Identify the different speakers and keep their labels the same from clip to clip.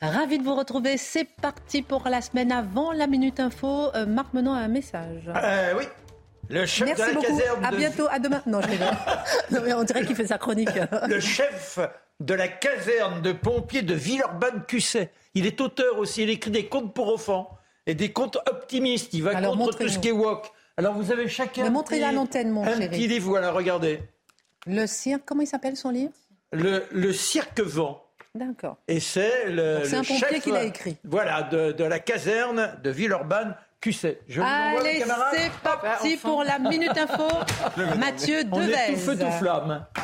Speaker 1: Ravi de vous retrouver. C'est parti pour la semaine avant la Minute Info. Euh, Marc Menon a un message.
Speaker 2: Euh, oui. Le chef
Speaker 1: Merci
Speaker 2: de la
Speaker 1: beaucoup.
Speaker 2: caserne
Speaker 1: À
Speaker 2: de-
Speaker 1: bientôt. À demain. Non, je non, mais on dirait qu'il fait sa chronique.
Speaker 2: le chef de la caserne de pompiers de Villeurbanne-Cusset. Il est auteur aussi, il écrit des contes pour enfants et des contes optimistes. Il va
Speaker 1: Alors,
Speaker 2: contre tout ce qui est woke. Alors vous avez chacun
Speaker 1: Mais
Speaker 2: un
Speaker 1: montrez-le à l'antenne, mon
Speaker 2: un
Speaker 1: chéri.
Speaker 2: petit livre, voilà, regardez.
Speaker 1: Le cirque, comment il s'appelle son livre?
Speaker 2: Le, le cirque vent.
Speaker 1: D'accord.
Speaker 2: Et c'est le, le
Speaker 1: un pompier
Speaker 2: chef,
Speaker 1: qui l'a écrit.
Speaker 2: Voilà, de, de la caserne de. Je vous l'envoie, mes
Speaker 1: Allez,
Speaker 2: camarades.
Speaker 1: c'est parti pour la Minute Info. Mathieu
Speaker 2: On est
Speaker 1: Devez.
Speaker 2: tout feu, tout flamme.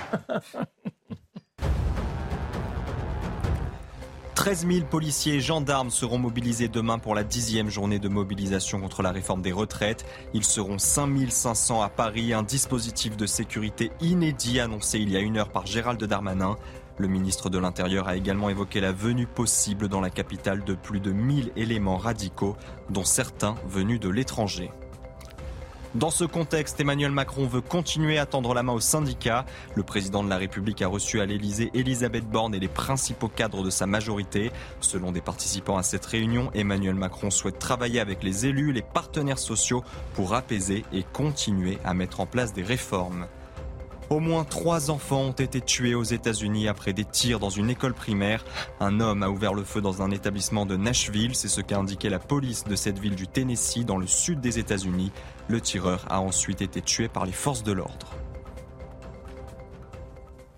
Speaker 3: 13 000 policiers et gendarmes seront mobilisés demain pour la dixième journée de mobilisation contre la réforme des retraites. Ils seront 5 500 à Paris, un dispositif de sécurité inédit annoncé il y a une heure par Gérald Darmanin. Le ministre de l'Intérieur a également évoqué la venue possible dans la capitale de plus de 1000 éléments radicaux, dont certains venus de l'étranger. Dans ce contexte, Emmanuel Macron veut continuer à tendre la main aux syndicats. Le président de la République a reçu à l'Élysée Elisabeth Borne et les principaux cadres de sa majorité. Selon des participants à cette réunion, Emmanuel Macron souhaite travailler avec les élus, les partenaires sociaux pour apaiser et continuer à mettre en place des réformes. Au moins trois enfants ont été tués aux États-Unis après des tirs dans une école primaire. Un homme a ouvert le feu dans un établissement de Nashville, c'est ce qu'a indiqué la police de cette ville du Tennessee dans le sud des États-Unis. Le tireur a ensuite été tué par les forces de l'ordre.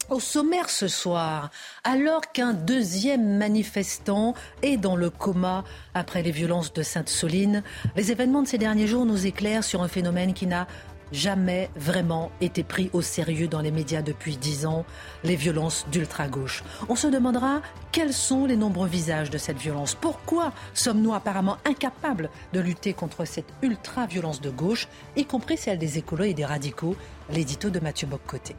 Speaker 1: Au sommaire ce soir, alors qu'un deuxième manifestant est dans le coma après les violences de Sainte-Soline, les événements de ces derniers jours nous éclairent sur un phénomène qui n'a jamais vraiment été pris au sérieux dans les médias depuis dix ans, les violences d'ultra-gauche. On se demandera quels sont les nombreux visages de cette violence. Pourquoi sommes-nous apparemment incapables de lutter contre cette ultra-violence de gauche, y compris celle des écolos et des radicaux? L'édito de Mathieu Boccoté.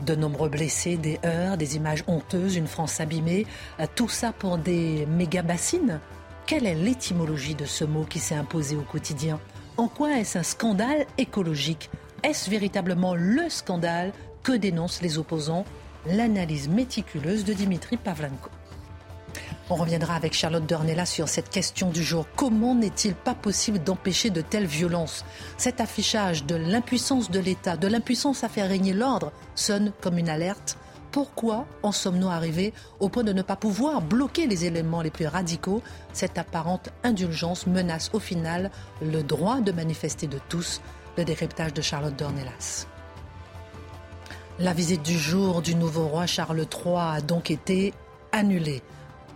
Speaker 1: De nombreux blessés, des heurts, des images honteuses, une France abîmée, tout ça pour des méga-bassines Quelle est l'étymologie de ce mot qui s'est imposé au quotidien? En quoi est-ce un scandale écologique Est-ce véritablement le scandale que dénoncent les opposants L'analyse méticuleuse de Dimitri Pavlenko. On reviendra avec Charlotte Dornella sur cette question du jour. Comment n'est-il pas possible d'empêcher de telles violences Cet affichage de l'impuissance de l'État, de l'impuissance à faire régner l'ordre, sonne comme une alerte. Pourquoi en sommes-nous arrivés au point de ne pas pouvoir bloquer les éléments les plus radicaux? Cette apparente indulgence menace au final le droit de manifester de tous. Le décryptage de Charlotte Dornelas. La visite du jour du nouveau roi Charles III a donc été annulée.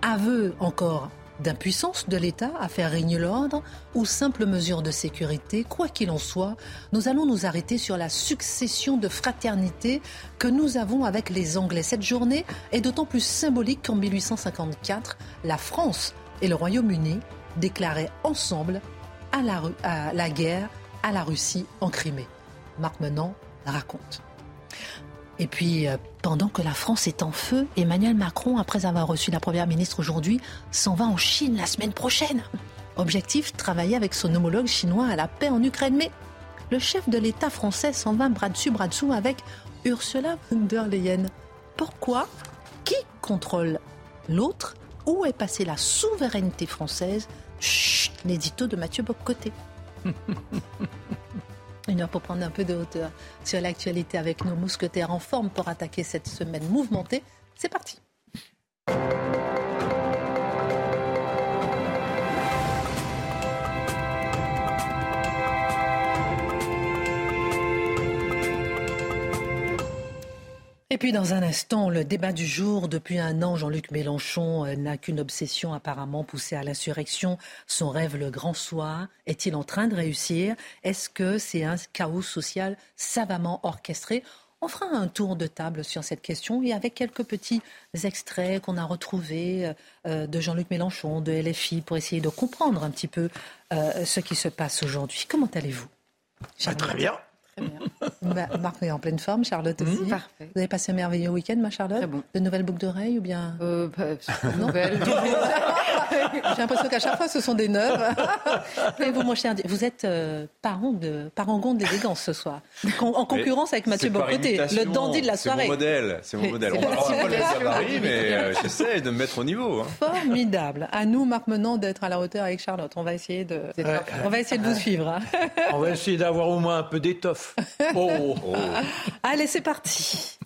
Speaker 1: Aveu encore d'impuissance de l'État à faire régner l'ordre ou simple mesure de sécurité, quoi qu'il en soit, nous allons nous arrêter sur la succession de fraternité que nous avons avec les Anglais. Cette journée est d'autant plus symbolique qu'en 1854, la France et le Royaume-Uni déclaraient ensemble à la, Ru- à la guerre à la Russie en Crimée. Marc Menant raconte. Et puis, euh, pendant que la France est en feu, Emmanuel Macron, après avoir reçu la Première ministre aujourd'hui, s'en va en Chine la semaine prochaine. Objectif, travailler avec son homologue chinois à la paix en Ukraine. Mais le chef de l'État français s'en va bras dessus, bras dessous avec Ursula von der Leyen. Pourquoi? Qui contrôle l'autre? Où est passée la souveraineté française? Chut, l'édito de Mathieu Boccoté. Une heure pour prendre un peu de hauteur sur l'actualité avec nos mousquetaires en forme pour attaquer cette semaine mouvementée. C'est parti. Et puis dans un instant, le débat du jour. Depuis un an, Jean-Luc Mélenchon euh, n'a qu'une obsession apparemment poussée à l'insurrection. Son rêve, le grand soir, est-il en train de réussir? Est-ce que c'est un chaos social savamment orchestré? On fera un tour de table sur cette question et avec quelques petits extraits qu'on a retrouvés euh, de Jean-Luc Mélenchon, de LFI, pour essayer de comprendre un petit peu euh, ce qui se passe aujourd'hui. Comment allez-vous
Speaker 2: ah, Très bien.
Speaker 1: Bah, Marc est en pleine forme, Charlotte aussi. Mmh. Parfait. Vous avez passé un merveilleux week-end, ma Charlotte Très bon. De nouvelles boucles d'oreilles ou bien
Speaker 4: euh, Non.
Speaker 1: J'ai l'impression qu'à chaque fois, ce sont des neuves. Et vous, mon cher, vous êtes euh, parangon de, parangon d'élégance ce soir, en concurrence avec Mathieu Bocoté, le dandy de la soirée.
Speaker 5: C'est mon modèle. C'est mon modèle. On va pas le à Paris, mais euh, j'essaie de me mettre au niveau. Hein.
Speaker 1: Formidable. À nous, Marc Menant, d'être à la hauteur avec Charlotte. On va essayer de, on va essayer de vous suivre. Hein.
Speaker 2: On va essayer d'avoir au moins un peu d'étoffe. Oh.
Speaker 1: oh. Allez, c'est parti.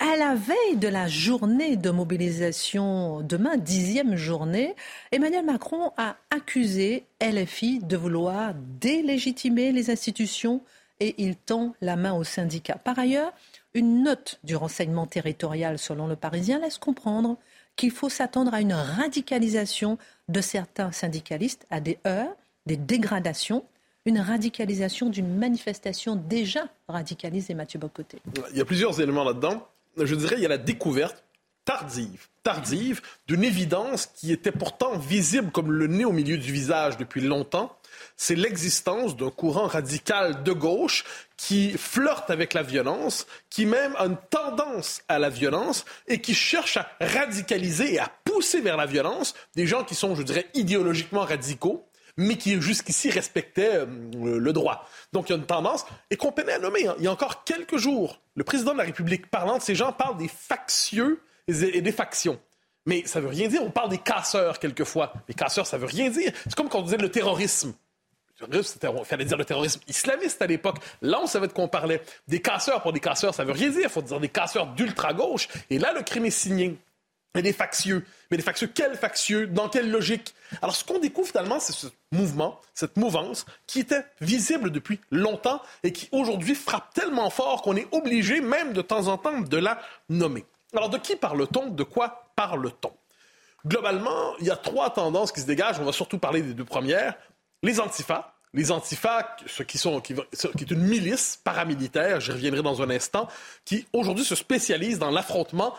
Speaker 1: À la veille de la journée de mobilisation, demain, dixième journée, Emmanuel Macron a accusé LFI de vouloir délégitimer les institutions et il tend la main aux syndicats. Par ailleurs, une note du renseignement territorial, selon le Parisien, laisse comprendre qu'il faut s'attendre à une radicalisation de certains syndicalistes, à des heurts, des dégradations une radicalisation d'une manifestation déjà radicalisée, Mathieu Bocoté
Speaker 6: Il y a plusieurs éléments là-dedans. Je dirais il y a la découverte tardive, tardive d'une évidence qui était pourtant visible comme le nez au milieu du visage depuis longtemps. C'est l'existence d'un courant radical de gauche qui flirte avec la violence, qui même a une tendance à la violence et qui cherche à radicaliser et à pousser vers la violence des gens qui sont, je dirais, idéologiquement radicaux, mais qui jusqu'ici respectait euh, le droit. Donc il y a une tendance, et qu'on peinait à nommer. Hein. Il y a encore quelques jours, le président de la République parlant de ces gens parle des factieux et des factions. Mais ça veut rien dire. On parle des casseurs quelquefois. Les casseurs, ça veut rien dire. C'est comme quand on disait le terrorisme. Il fallait dire le terrorisme islamiste à l'époque. Là, on savait de quoi on parlait. Des casseurs pour des casseurs, ça veut rien dire. Il faut dire des casseurs d'ultra-gauche. Et là, le crime est signé. Et des factieux. Mais des factieux, quels factieux? Dans quelle logique? Alors, ce qu'on découvre finalement, c'est ce mouvement, cette mouvance qui était visible depuis longtemps et qui aujourd'hui frappe tellement fort qu'on est obligé même de temps en temps de la nommer. Alors, de qui parle-t-on? De quoi parle-t-on? Globalement, il y a trois tendances qui se dégagent. On va surtout parler des deux premières. Les antifas, les antifas, qui, sont, qui, qui, est une milice paramilitaire, j'y reviendrai dans un instant, qui aujourd'hui se spécialise dans l'affrontement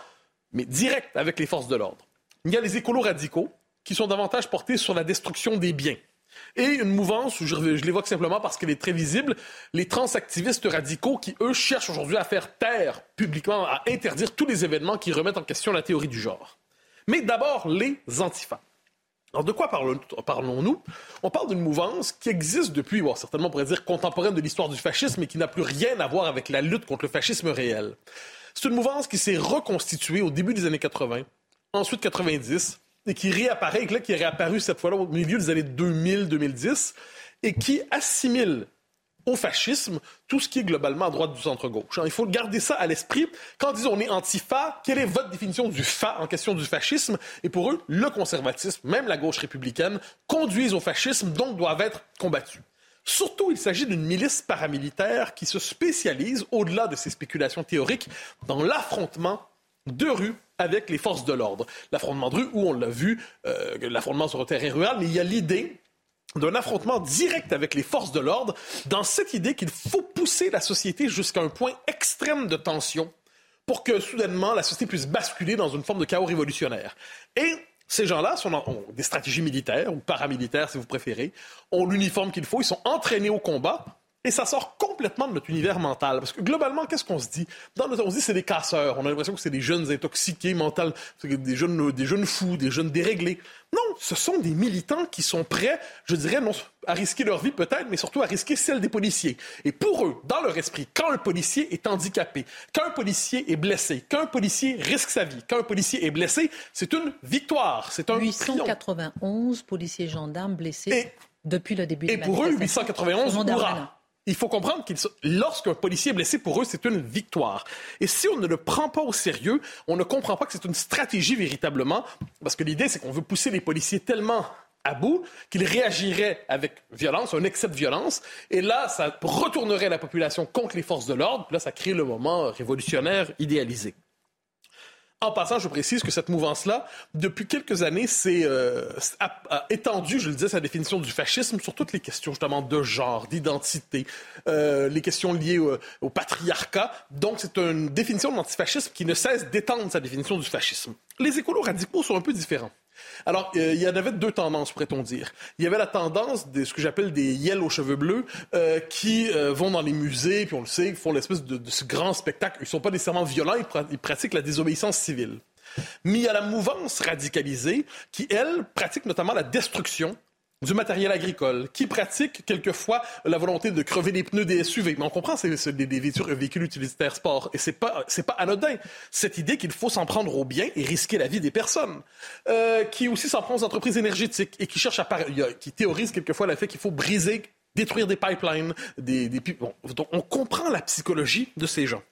Speaker 6: mais direct avec les forces de l'ordre. Il y a les écolos radicaux qui sont davantage portés sur la destruction des biens. Et une mouvance, je, je l'évoque simplement parce qu'elle est très visible, les transactivistes radicaux qui, eux, cherchent aujourd'hui à faire taire publiquement, à interdire tous les événements qui remettent en question la théorie du genre. Mais d'abord, les antifas. Alors, de quoi parlons-nous? On parle d'une mouvance qui existe depuis, bon, certainement on pourrait dire contemporaine de l'histoire du fascisme, et qui n'a plus rien à voir avec la lutte contre le fascisme réel. C'est une mouvance qui s'est reconstituée au début des années 80, ensuite 90, et qui réapparaît, qui est réapparu cette fois-là au milieu des années 2000-2010, et qui assimile au fascisme tout ce qui est globalement à droite du centre-gauche. Il faut garder ça à l'esprit. Quand disons on est antifa, quelle est votre définition du fa en question du fascisme? Et pour eux, le conservatisme, même la gauche républicaine, conduisent au fascisme, donc doivent être combattus. Surtout, il s'agit d'une milice paramilitaire qui se spécialise, au-delà de ses spéculations théoriques, dans l'affrontement de rue avec les forces de l'ordre. L'affrontement de rue, où on l'a vu, euh, l'affrontement sur le terrain rural, mais il y a l'idée d'un affrontement direct avec les forces de l'ordre, dans cette idée qu'il faut pousser la société jusqu'à un point extrême de tension pour que soudainement la société puisse basculer dans une forme de chaos révolutionnaire. Et ces gens-là ont des stratégies militaires ou paramilitaires, si vous préférez, ont l'uniforme qu'il faut, ils sont entraînés au combat. Et ça sort complètement de notre univers mental. Parce que globalement, qu'est-ce qu'on se dit? Dans notre, on se dit c'est des casseurs. On a l'impression que c'est des jeunes intoxiqués mentaux, des jeunes, des jeunes fous, des jeunes déréglés. Non, ce sont des militants qui sont prêts, je dirais, non, à risquer leur vie peut-être, mais surtout à risquer celle des policiers. Et pour eux, dans leur esprit, quand un policier est handicapé, quand un policier est blessé, quand un policier risque sa vie, quand un policier est blessé, c'est une victoire, c'est un
Speaker 1: 891 policiers gendarmes blessés depuis le début de
Speaker 6: Et pour eux, 891, hurrah il faut comprendre que lorsqu'un policier est blessé, pour eux, c'est une victoire. Et si on ne le prend pas au sérieux, on ne comprend pas que c'est une stratégie véritablement, parce que l'idée, c'est qu'on veut pousser les policiers tellement à bout qu'ils réagiraient avec violence, un excès de violence, et là, ça retournerait la population contre les forces de l'ordre, là, ça crée le moment révolutionnaire idéalisé. En passant, je précise que cette mouvance-là, depuis quelques années, s'est euh, étendue, je le disais, sa définition du fascisme sur toutes les questions justement de genre, d'identité, euh, les questions liées au, au patriarcat. Donc, c'est une définition de l'antifascisme qui ne cesse d'étendre sa définition du fascisme. Les écolos radicaux sont un peu différents. Alors, euh, il y en avait deux tendances, pourrait-on dire. Il y avait la tendance de ce que j'appelle des yels aux cheveux bleus euh, qui euh, vont dans les musées, puis on le sait, font l'espèce de, ce grand spectacle. Ils ne sont pas nécessairement violents, ils, pratiquent la désobéissance civile. Mais il y a la mouvance radicalisée qui, elle, pratique notamment la destruction du matériel agricole, qui pratique quelquefois la volonté de crever les pneus des SUV. Mais on comprend, c'est des, des, véhicules utilitaires sport. Et c'est pas, pas anodin. Cette idée qu'il faut s'en prendre au bien et risquer la vie des personnes. Euh, qui aussi s'en prend aux entreprises énergétiques et qui cherche à qui théorise quelquefois le fait qu'il faut briser, détruire des pipelines, des, des donc on comprend la psychologie de ces gens.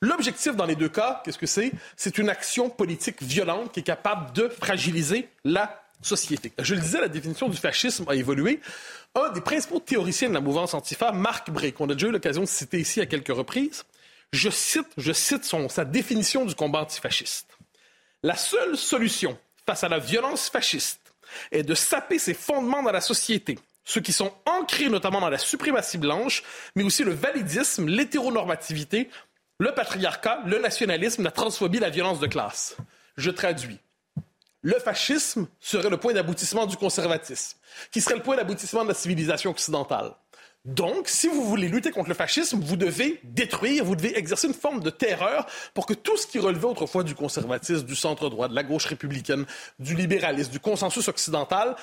Speaker 6: L'objectif dans les deux cas, qu'est-ce que c'est? C'est une action politique violente qui est capable de fragiliser la société. Je le disais, la définition du fascisme a évolué. Un des principaux théoriciens de la mouvance antifa, Marc Bray, qu'on a déjà eu l'occasion de citer ici à quelques reprises, je cite, je cite sa définition du combat antifasciste. La seule solution face à la violence fasciste est de saper ses fondements dans la société, ceux qui sont ancrés notamment dans la suprématie blanche, mais aussi le validisme, l'hétéronormativité, le patriarcat, le nationalisme, la transphobie, la violence de classe. Je traduis le fascisme serait le point d'aboutissement du conservatisme, qui serait le point d'aboutissement de la civilisation occidentale. Donc, si vous voulez lutter contre le fascisme, vous devez détruire, vous devez exercer une forme de terreur pour que tout ce qui relevait autrefois du conservatisme, du centre droit, de la gauche républicaine, du libéralisme, du consensus occidental,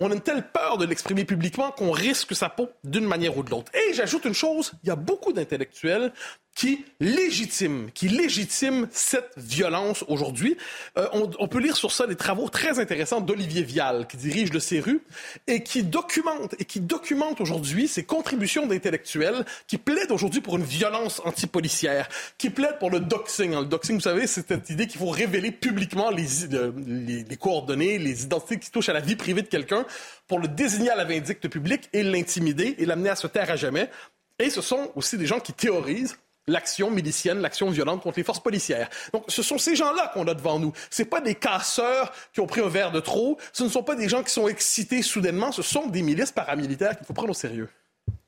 Speaker 6: on a une telle peur de l'exprimer publiquement qu'on risque sa peau d'une manière ou de l'autre. Et j'ajoute une chose, il y a beaucoup d'intellectuels qui légitime, qui légitime cette violence aujourd'hui. Euh, on, on, peut lire sur ça des travaux très intéressants d'Olivier Vial, qui dirige le CERU, et qui documente, et qui documente aujourd'hui ces contributions d'intellectuels qui plaident aujourd'hui pour une violence antipolicière, qui plaident pour le doxing. Le doxing, vous savez, c'est cette idée qu'il faut révéler publiquement les, les, les, coordonnées, les identités qui touchent à la vie privée de quelqu'un pour le désigner à la vindicte publique et l'intimider et l'amener à se taire à jamais. Et ce sont aussi des gens qui théorisent l'action milicienne, l'action violente contre les forces policières. Donc, ce sont ces gens-là qu'on a devant nous. C'est pas des casseurs qui ont pris un verre de trop. Ce ne sont pas des gens qui sont excités soudainement. Ce sont des milices paramilitaires qu'il faut prendre au sérieux.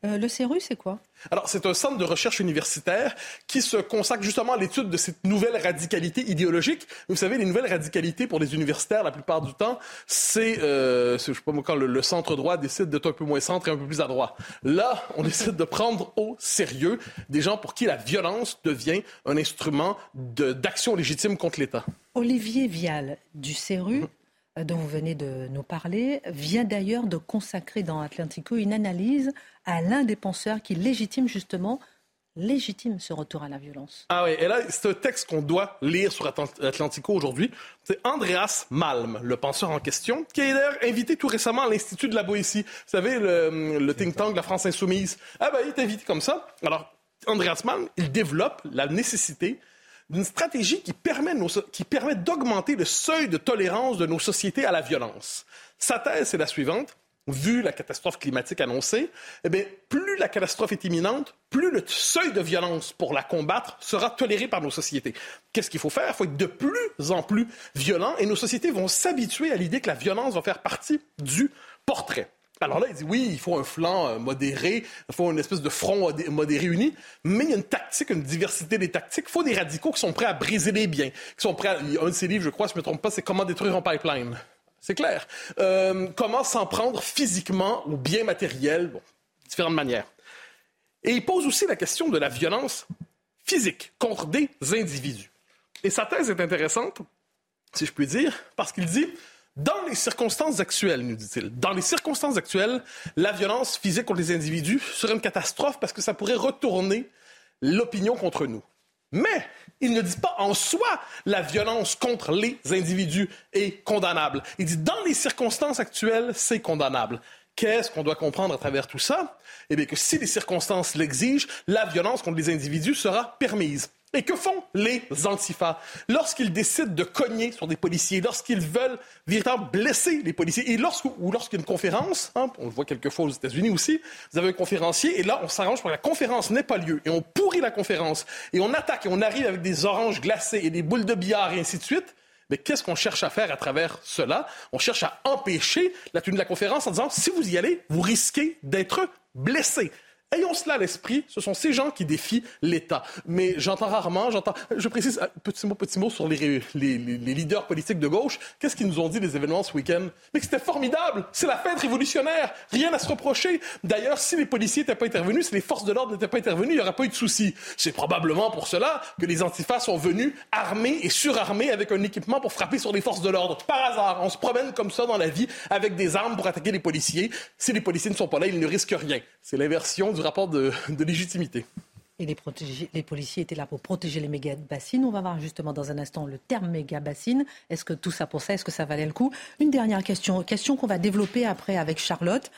Speaker 1: Euh, le CERU, c'est quoi?
Speaker 6: Alors, c'est un centre de recherche universitaire qui se consacre justement à l'étude de cette nouvelle radicalité idéologique. Vous savez, les nouvelles radicalités pour les universitaires, la plupart du temps, c'est, euh, je sais pas moi, quand le, centre droit décide d'être un peu moins centre et un peu plus à droite. Là, on décide de prendre au sérieux des gens pour qui la violence devient un instrument d'action légitime contre l'État.
Speaker 1: Olivier Vial du CERU. Euh, dont vous venez de nous parler, vient d'ailleurs de consacrer dans Atlantico une analyse à l'un des penseurs qui légitime justement légitime ce retour à la violence.
Speaker 6: Ah oui, et là, c'est un texte qu'on doit lire sur Atlantico aujourd'hui. C'est Andreas Malm, le penseur en question, qui est d'ailleurs invité tout récemment à l'Institut de la Boétie. Vous savez, le, le think tank de la France insoumise. Ah ben, il est invité comme ça. Alors, Andreas Malm, il développe la nécessité d'une stratégie qui permet, qui permet d'augmenter le seuil de tolérance de nos sociétés à la violence. Sa thèse, c'est la suivante. Vu la catastrophe climatique annoncée, eh bien, plus la catastrophe est imminente, plus le seuil de violence pour la combattre sera toléré par nos sociétés. Qu'est-ce qu'il faut faire? Il faut être de plus en plus violent et nos sociétés vont s'habituer à l'idée que la violence va faire partie du portrait. Alors là, il dit oui, il faut un flanc euh, modéré, il faut une espèce de front modéré uni, mais il y a une tactique, une diversité des tactiques. Il faut des radicaux qui sont prêts à briser les biens, qui sont prêts à... Un de ses livres, je crois, si je ne me trompe pas, c'est Comment détruire un pipeline. C'est clair. Euh, comment s'en prendre physiquement aux biens matériels, bon, différentes manières. Et il pose aussi la question de la violence physique contre des individus. Et sa thèse est intéressante, si je puis dire, parce qu'il dit dans les circonstances actuelles, nous dit-il, dans les circonstances actuelles, la violence physique contre les individus serait une catastrophe parce que ça pourrait retourner l'opinion contre nous. Mais il ne dit pas en soi la violence contre les individus est condamnable. Il dit dans les circonstances actuelles, c'est condamnable. Qu'est-ce qu'on doit comprendre à travers tout ça? Eh bien que si les circonstances l'exigent, la violence contre les individus sera permise. Et que font les antifas lorsqu'ils décident de cogner sur des policiers, lorsqu'ils veulent véritablement blesser les policiers, et ou lorsqu'il y a une conférence, hein, on le voit quelquefois aux États-Unis aussi, vous avez un conférencier, et là, on s'arrange pour que la conférence n'ait pas lieu, et on pourrit la conférence, et on attaque, et on arrive avec des oranges glacées et des boules de billard, et ainsi de suite. Mais qu'est-ce qu'on cherche à faire à travers cela? On cherche à empêcher la tenue de la conférence en disant, si vous y allez, vous risquez d'être blessé. Ayons cela à l'esprit, ce sont ces gens qui défient l'État. Mais j'entends rarement, j'entends, je précise, euh, petit mot, petit mot sur les, les, leaders politiques de gauche. Qu'est-ce qu'ils nous ont dit des événements ce week-end? Mais que c'était formidable! C'est la fête révolutionnaire! Rien à se reprocher. D'ailleurs, si les policiers n'étaient pas intervenus, si les forces de l'ordre n'étaient pas intervenues, il n'y aurait pas eu de souci. C'est probablement pour cela que les antifas sont venus armés et surarmés avec un équipement pour frapper sur les forces de l'ordre. Par hasard, on se promène comme ça dans la vie avec des armes pour attaquer les policiers. Si les policiers ne sont pas là, ils ne risquent rien. C'est l'inversion du rapport de, légitimité.
Speaker 1: Et les, les, policiers étaient là pour protéger les méga-bassines. On va voir justement dans un instant le terme méga-bassine. Est-ce que tout ça pour ça, est-ce que ça valait le coup? Une dernière question, question qu'on va développer après avec Charlotte.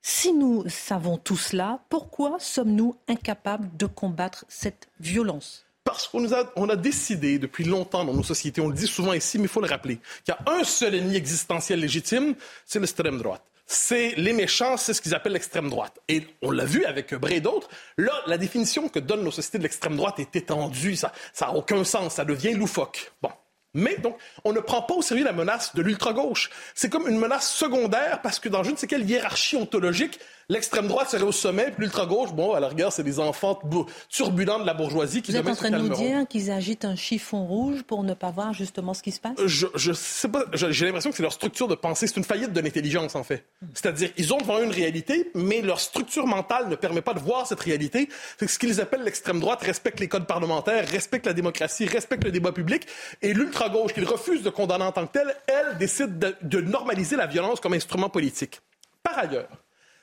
Speaker 1: Si nous savons tout cela, pourquoi sommes-nous incapables de combattre cette violence?
Speaker 6: Parce qu'on a, on a décidé depuis longtemps dans nos sociétés, on le dit souvent ici, mais il faut le rappeler, qu'il y a un seul ennemi existentiel légitime, c'est l'extrême droite c'est les méchants, c'est ce qu'ils appellent l'extrême droite. Et on l'a vu avec Bré et d'autres. Là, la définition que donnent nos sociétés de l'extrême droite est étendue. Ça n'a aucun sens. Ça devient loufoque. Bon. Mais donc, on ne prend pas au sérieux la menace de l'ultra-gauche. C'est comme une menace secondaire parce que dans je ne sais quelle hiérarchie ontologique, L'extrême droite serait au sommet, puis l'ultra-gauche, bon, à la rigueur, c'est des enfants turbulents de la bourgeoisie qui
Speaker 1: Vous êtes en train de nous dire qu'ils agitent un chiffon rouge pour ne pas voir justement ce qui se passe?
Speaker 6: Je, je sais pas, j'ai l'impression que c'est leur structure de pensée, c'est une faillite de l'intelligence, en fait. C'est-à-dire, ils ont devant eux une réalité, mais leur structure mentale ne permet pas de voir cette réalité. C'est ce qu'ils appellent l'extrême droite respecte les codes parlementaires, respecte la démocratie, respecte le débat public, et l'ultra-gauche, qu'ils refusent de condamner en tant que telle, elle décide de normaliser la violence comme instrument politique. Par ailleurs,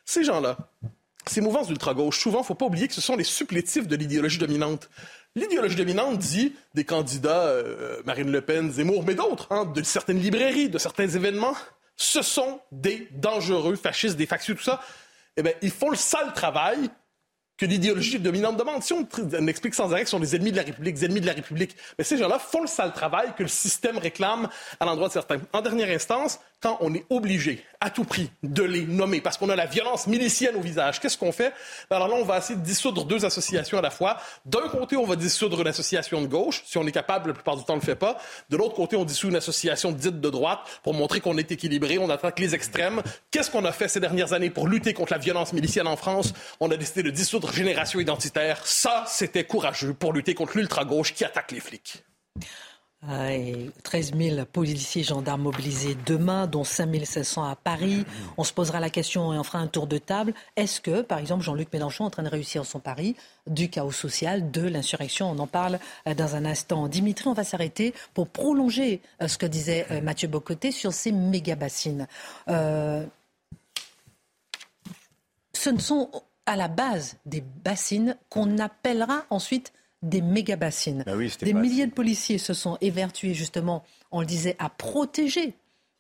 Speaker 6: ces gens-là, ces mouvances d'ultra-gauche, souvent, il ne faut pas oublier que ce sont les supplétifs de l'idéologie dominante. L'idéologie dominante dit des candidats, euh, Marine Le Pen, Zemmour, mais d'autres, hein, de certaines librairies, de certains événements, ce sont des dangereux fascistes, des factieux, tout ça. Eh bien, ils font le sale travail que l'idéologie dominante demande. Si on, explique sans arrêt que sont des ennemis de la République, des ennemis de la République, mais ces gens-là font le sale travail que le système réclame à l'endroit de certains. En dernière instance, on est obligé, à tout prix, de les nommer parce qu'on a la violence milicienne au visage, qu'est-ce qu'on fait? Ben alors là, on va essayer de dissoudre deux associations à la fois. D'un côté, on va dissoudre une association de gauche. Si on est capable, la plupart du temps, on ne le fait pas. De l'autre côté, on dissout une association dite de droite pour montrer qu'on est équilibré, on attaque les extrêmes. Qu'est-ce qu'on a fait ces dernières années pour lutter contre la violence milicienne en France? On a décidé de dissoudre Génération Identitaire. Ça, c'était courageux pour lutter contre l'ultra-gauche qui attaque les flics.
Speaker 1: 13 000 policiers gendarmes mobilisés demain, dont 5 500 à Paris. On se posera la question et on fera un tour de table. Est-ce que, par exemple, Jean-Luc Mélenchon est en train de réussir son pari du chaos social, de l'insurrection? On en parle euh, dans un instant. Dimitri, on va s'arrêter pour prolonger euh, ce que disait euh, Mathieu Bocoté sur ces méga-bassines. ce ne sont à la base des bassines qu'on appellera ensuite des méga-bassines.
Speaker 5: Bah
Speaker 1: des milliers de policiers se sont évertués justement, on le disait, à protéger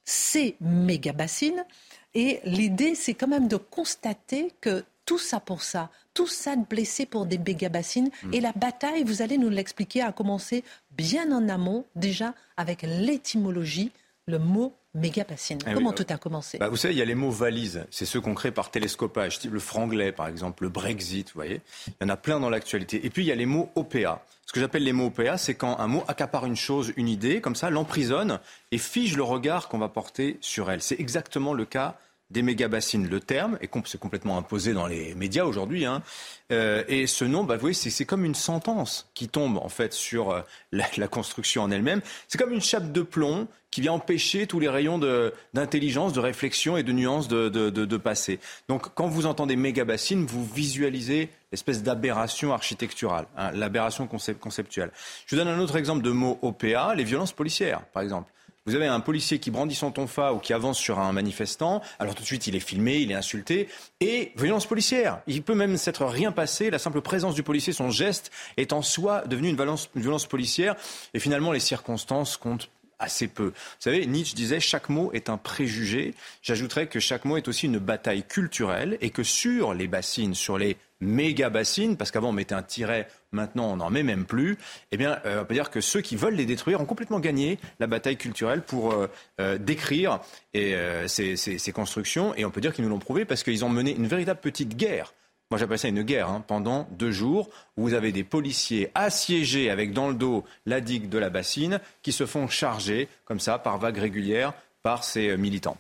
Speaker 1: ces méga-bassines. Et l'idée, c'est quand même de constater que tout ça pour ça, tout ça de blessés pour des méga-bassines. Mm. Et la bataille, vous allez nous l'expliquer, a commencé bien en amont, déjà avec l'étymologie, le mot méga eh Comment tout a commencé
Speaker 5: bah, Vous savez, il y a les mots valises. C'est ceux qu'on crée par télescopage, type le franglais, par exemple, le Brexit, vous voyez. Il y en a plein dans l'actualité. Et puis, il y a les mots OPA. Ce que j'appelle les mots OPA, c'est quand un mot accapare une chose, une idée, comme ça, l'emprisonne et fige le regard qu'on va porter sur elle. C'est exactement le cas des méga-bassines. Le terme, et c'est complètement imposé dans les médias aujourd'hui, hein, euh, et ce nom, bah, vous voyez, c'est comme une sentence qui tombe en fait sur euh, la, construction en elle-même. C'est comme une chape de plomb qui vient empêcher tous les rayons d'intelligence, de, réflexion et de nuances de, de, passer. Donc quand vous entendez méga-bassine, vous visualisez l'espèce d'aberration architecturale, hein, l'aberration conceptuelle. Je vous donne un autre exemple de mot OPA, les violences policières, par exemple. Vous avez un policier qui brandit son tonfa ou qui avance sur un manifestant. Alors tout de suite, il est filmé, il est insulté. Et violence policière. Il peut même s'être rien passé. La simple présence du policier, son geste, est en soi devenu une violence, une violence policière. Et finalement, les circonstances comptent assez peu. Vous savez, Nietzsche disait chaque mot est un préjugé. J'ajouterais que chaque mot est aussi une bataille culturelle et que sur les bassines, sur les méga bassines, parce qu'avant on mettait un tiret, maintenant on n'en met même plus, eh bien, euh, on peut dire que ceux qui veulent les détruire ont complètement gagné la bataille culturelle pour euh, euh, décrire ces, constructions. Et on peut dire qu'ils nous l'ont prouvé parce qu'ils ont mené une véritable petite guerre. Moi, j'appelle ça une guerre hein, pendant deux jours où vous avez des policiers assiégés avec dans le dos la digue de la bassine qui se font charger comme ça par vagues régulières par ces militants.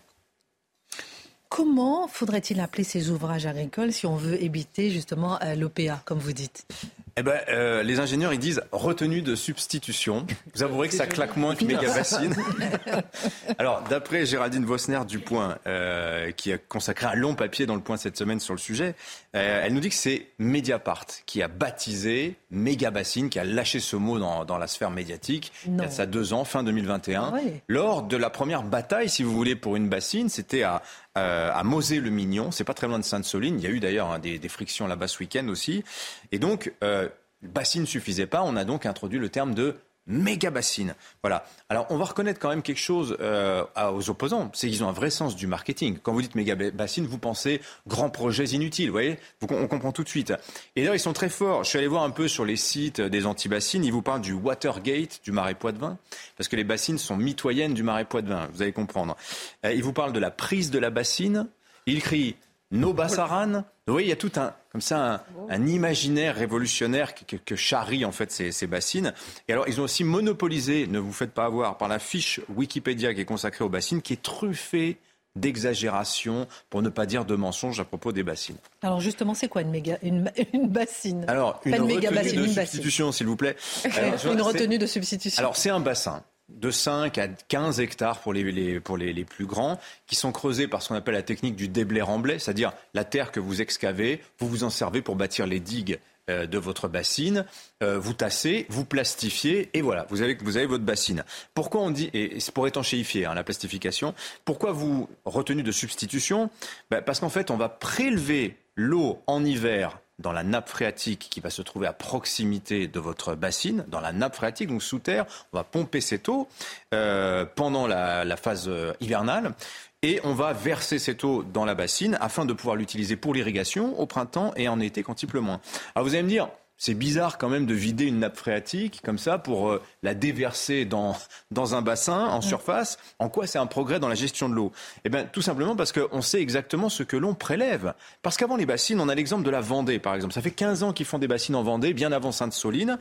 Speaker 1: Comment faudrait-il appeler ces ouvrages agricoles si on veut éviter justement euh, l'OPA, comme vous dites?
Speaker 5: Eh ben, euh, les ingénieurs, ils disent retenue de substitution. Vous avouerez que ça claque moins qu'une méga bassine. Alors, d'après Géraldine Vosner du Point, euh, qui a consacré un long papier dans le Point cette semaine sur le sujet, elle nous dit que c'est Mediapart qui a baptisé méga bassine, qui a lâché ce mot dans, dans la sphère médiatique il y a ça deux ans, fin 2021, ah lors de la première bataille, si vous voulez, pour une bassine. C'était à, euh, à Mosée-le-Mignon. C'est pas très loin de Sainte-Soline. Il y a eu d'ailleurs hein, des, frictions là-bas ce week-end aussi. Et donc, euh, bassine ne suffisait pas. On a donc introduit le terme de méga bassine. Voilà. Alors, on va reconnaître quand même quelque chose euh, aux opposants, c'est qu'ils ont un vrai sens du marketing. Quand vous dites méga bassine, vous pensez grands projets inutiles, vous voyez? On comprend tout de suite. Et d'ailleurs, ils sont très forts. Je suis allé voir un peu sur les sites des anti-bassines. Ils vous parlent du Watergate, du marais Poitevin, parce que les bassines sont mitoyennes du marais Poitevin, vous allez comprendre. Euh, ils vous parlent de la prise de la bassine. Ils crient nos Bassaran. Vous voyez, il y a tout un, comme ça, un, imaginaire révolutionnaire que, que, charrie en fait ces, ces, bassines. Et alors, ils ont aussi monopolisé, ne vous faites pas avoir, par la fiche Wikipédia qui est consacrée aux bassines, qui est truffée d'exagération, pour ne pas dire de mensonges à propos des bassines.
Speaker 1: Alors justement, c'est quoi une, méga, une, une bassine?
Speaker 5: Alors, une, retenue de substitution, s'il vous plaît.
Speaker 1: une retenue de substitution.
Speaker 5: Alors, c'est un bassin de 5 à 15 hectares pour les, pour les, plus grands, qui sont creusés par ce qu'on appelle la technique du déblai-remblai, c'est-à-dire la terre que vous excavez, vous vous en servez pour bâtir les digues euh, de votre bassine, euh, vous tassez, vous plastifiez, et voilà, vous avez, vous avez votre bassine. Pourquoi on dit, et c'est pour étanchéifier hein, la plastification, pourquoi vous retenue de substitution? Ben, Parce qu'en fait, on va prélever l'eau en hiver dans la nappe phréatique qui va se trouver à proximité de votre bassine, dans la nappe phréatique, donc sous terre. On va pomper cette eau euh, pendant la, phase euh, hivernale et on va verser cette eau dans la bassine afin de pouvoir l'utiliser pour l'irrigation au printemps et en été quand il pleut moins. Alors vous allez me dire, c'est bizarre quand même de vider une nappe phréatique comme ça pour euh, la déverser dans, dans un bassin en surface. En quoi c'est un progrès dans la gestion de l'eau? Eh bien, tout simplement parce qu'on sait exactement ce que l'on prélève. Parce qu'avant les bassines, on a l'exemple de la Vendée, par exemple. Ça fait 15 ans qu'ils font des bassines en Vendée, bien avant Sainte-Soline.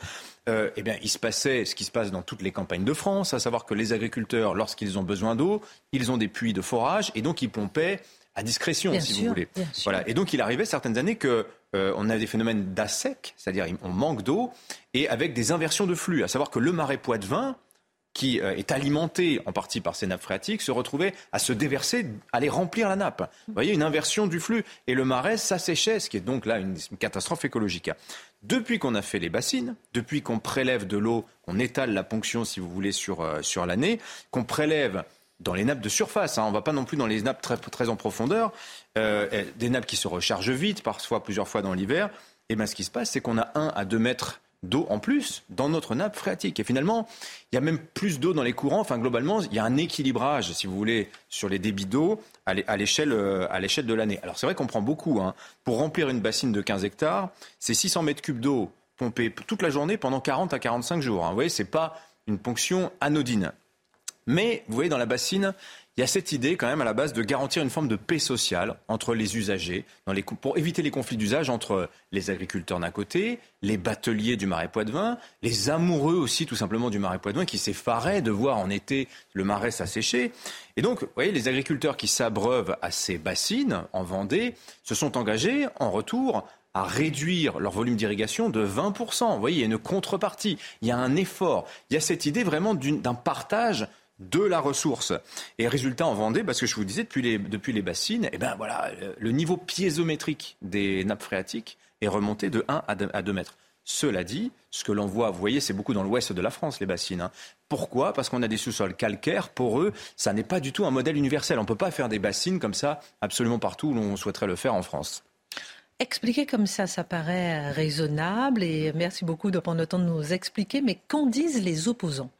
Speaker 5: Euh, eh bien, il se passait ce qui se passe dans toutes les campagnes de France, à savoir que les agriculteurs, lorsqu'ils ont besoin d'eau, ils ont des puits de forage et donc ils pompaient à discrétion, si vous voulez. Voilà. Et donc, il arrivait certaines années que euh, on a des phénomènes d'assec, c'est-à-dire on manque d'eau, et avec des inversions de flux, à savoir que le marais Poitevin, qui euh, est alimenté en partie par ces nappes phréatiques, se retrouvait à se déverser, à les remplir la nappe. Vous voyez, une inversion du flux. Et le marais s'asséchait, ce qui est donc là une, catastrophe écologique. Depuis qu'on a fait les bassines, depuis qu'on prélève de l'eau, qu'on étale la ponction, si vous voulez, sur, euh, sur l'année, qu'on prélève dans les nappes de surface. Hein. On ne va pas non plus dans les nappes très, en profondeur. Euh, des nappes qui se rechargent vite, parfois plusieurs fois dans l'hiver. Et bien, ce qui se passe, c'est qu'on a 1 à 2 mètres d'eau en plus dans notre nappe phréatique. Et finalement, il y a même plus d'eau dans les courants. Enfin, globalement, il y a un équilibrage, si vous voulez, sur les débits d'eau à l'échelle de l'année. Alors, c'est vrai qu'on prend beaucoup. Hein. Pour remplir une bassine de 15 hectares, c'est 600 mètres cubes d'eau pompée toute la journée pendant 40 à 45 jours. Hein. Vous voyez, ce n'est pas une ponction anodine. Mais, vous voyez, dans la bassine, il y a cette idée quand même à la base de garantir une forme de paix sociale entre les usagers, pour éviter les conflits d'usage entre les agriculteurs d'un côté, les bateliers du marais Poitevin, les amoureux aussi tout simplement du marais Poitevin qui s'effaraient de voir en été le marais s'assécher. Et donc, vous voyez, les agriculteurs qui s'abreuvent à ces bassines en Vendée se sont engagés en retour à réduire leur volume d'irrigation de 20%. Vous voyez, il y a une contrepartie, il y a un effort, il y a cette idée vraiment d'un partage de la ressource. Et résultat en Vendée, parce que je vous disais, depuis les, depuis les bassines, eh ben voilà, le niveau piézométrique des nappes phréatiques est remonté de 1 à 2, mètres. Cela dit, ce que l'on voit, vous voyez, c'est beaucoup dans l'ouest de la France, les bassines. Hein. Pourquoi? Parce qu'on a des sous-sols calcaires. Pour eux, ça n'est pas du tout un modèle universel. On ne peut pas faire des bassines comme ça absolument partout où l'on souhaiterait le faire en France.
Speaker 1: Expliquer comme ça, ça paraît raisonnable et merci beaucoup de prendre le temps de nous expliquer. Mais qu'en disent les opposants?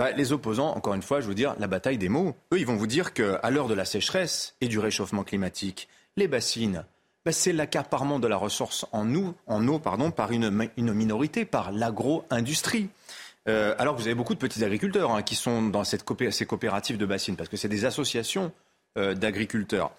Speaker 5: Bah, les opposants, encore une fois, je veux dire, la bataille des mots. Eux, ils vont vous dire qu'à l'heure de la sécheresse et du réchauffement climatique, les bassines, ben, c'est l'accaparement de la ressource en, eau, pardon, par une, une minorité, par l'agro-industrie. Euh, alors que vous avez beaucoup de petits agriculteurs hein, qui sont dans cette ces coopératives de bassines, parce que c'est des associations euh, d'agriculteurs.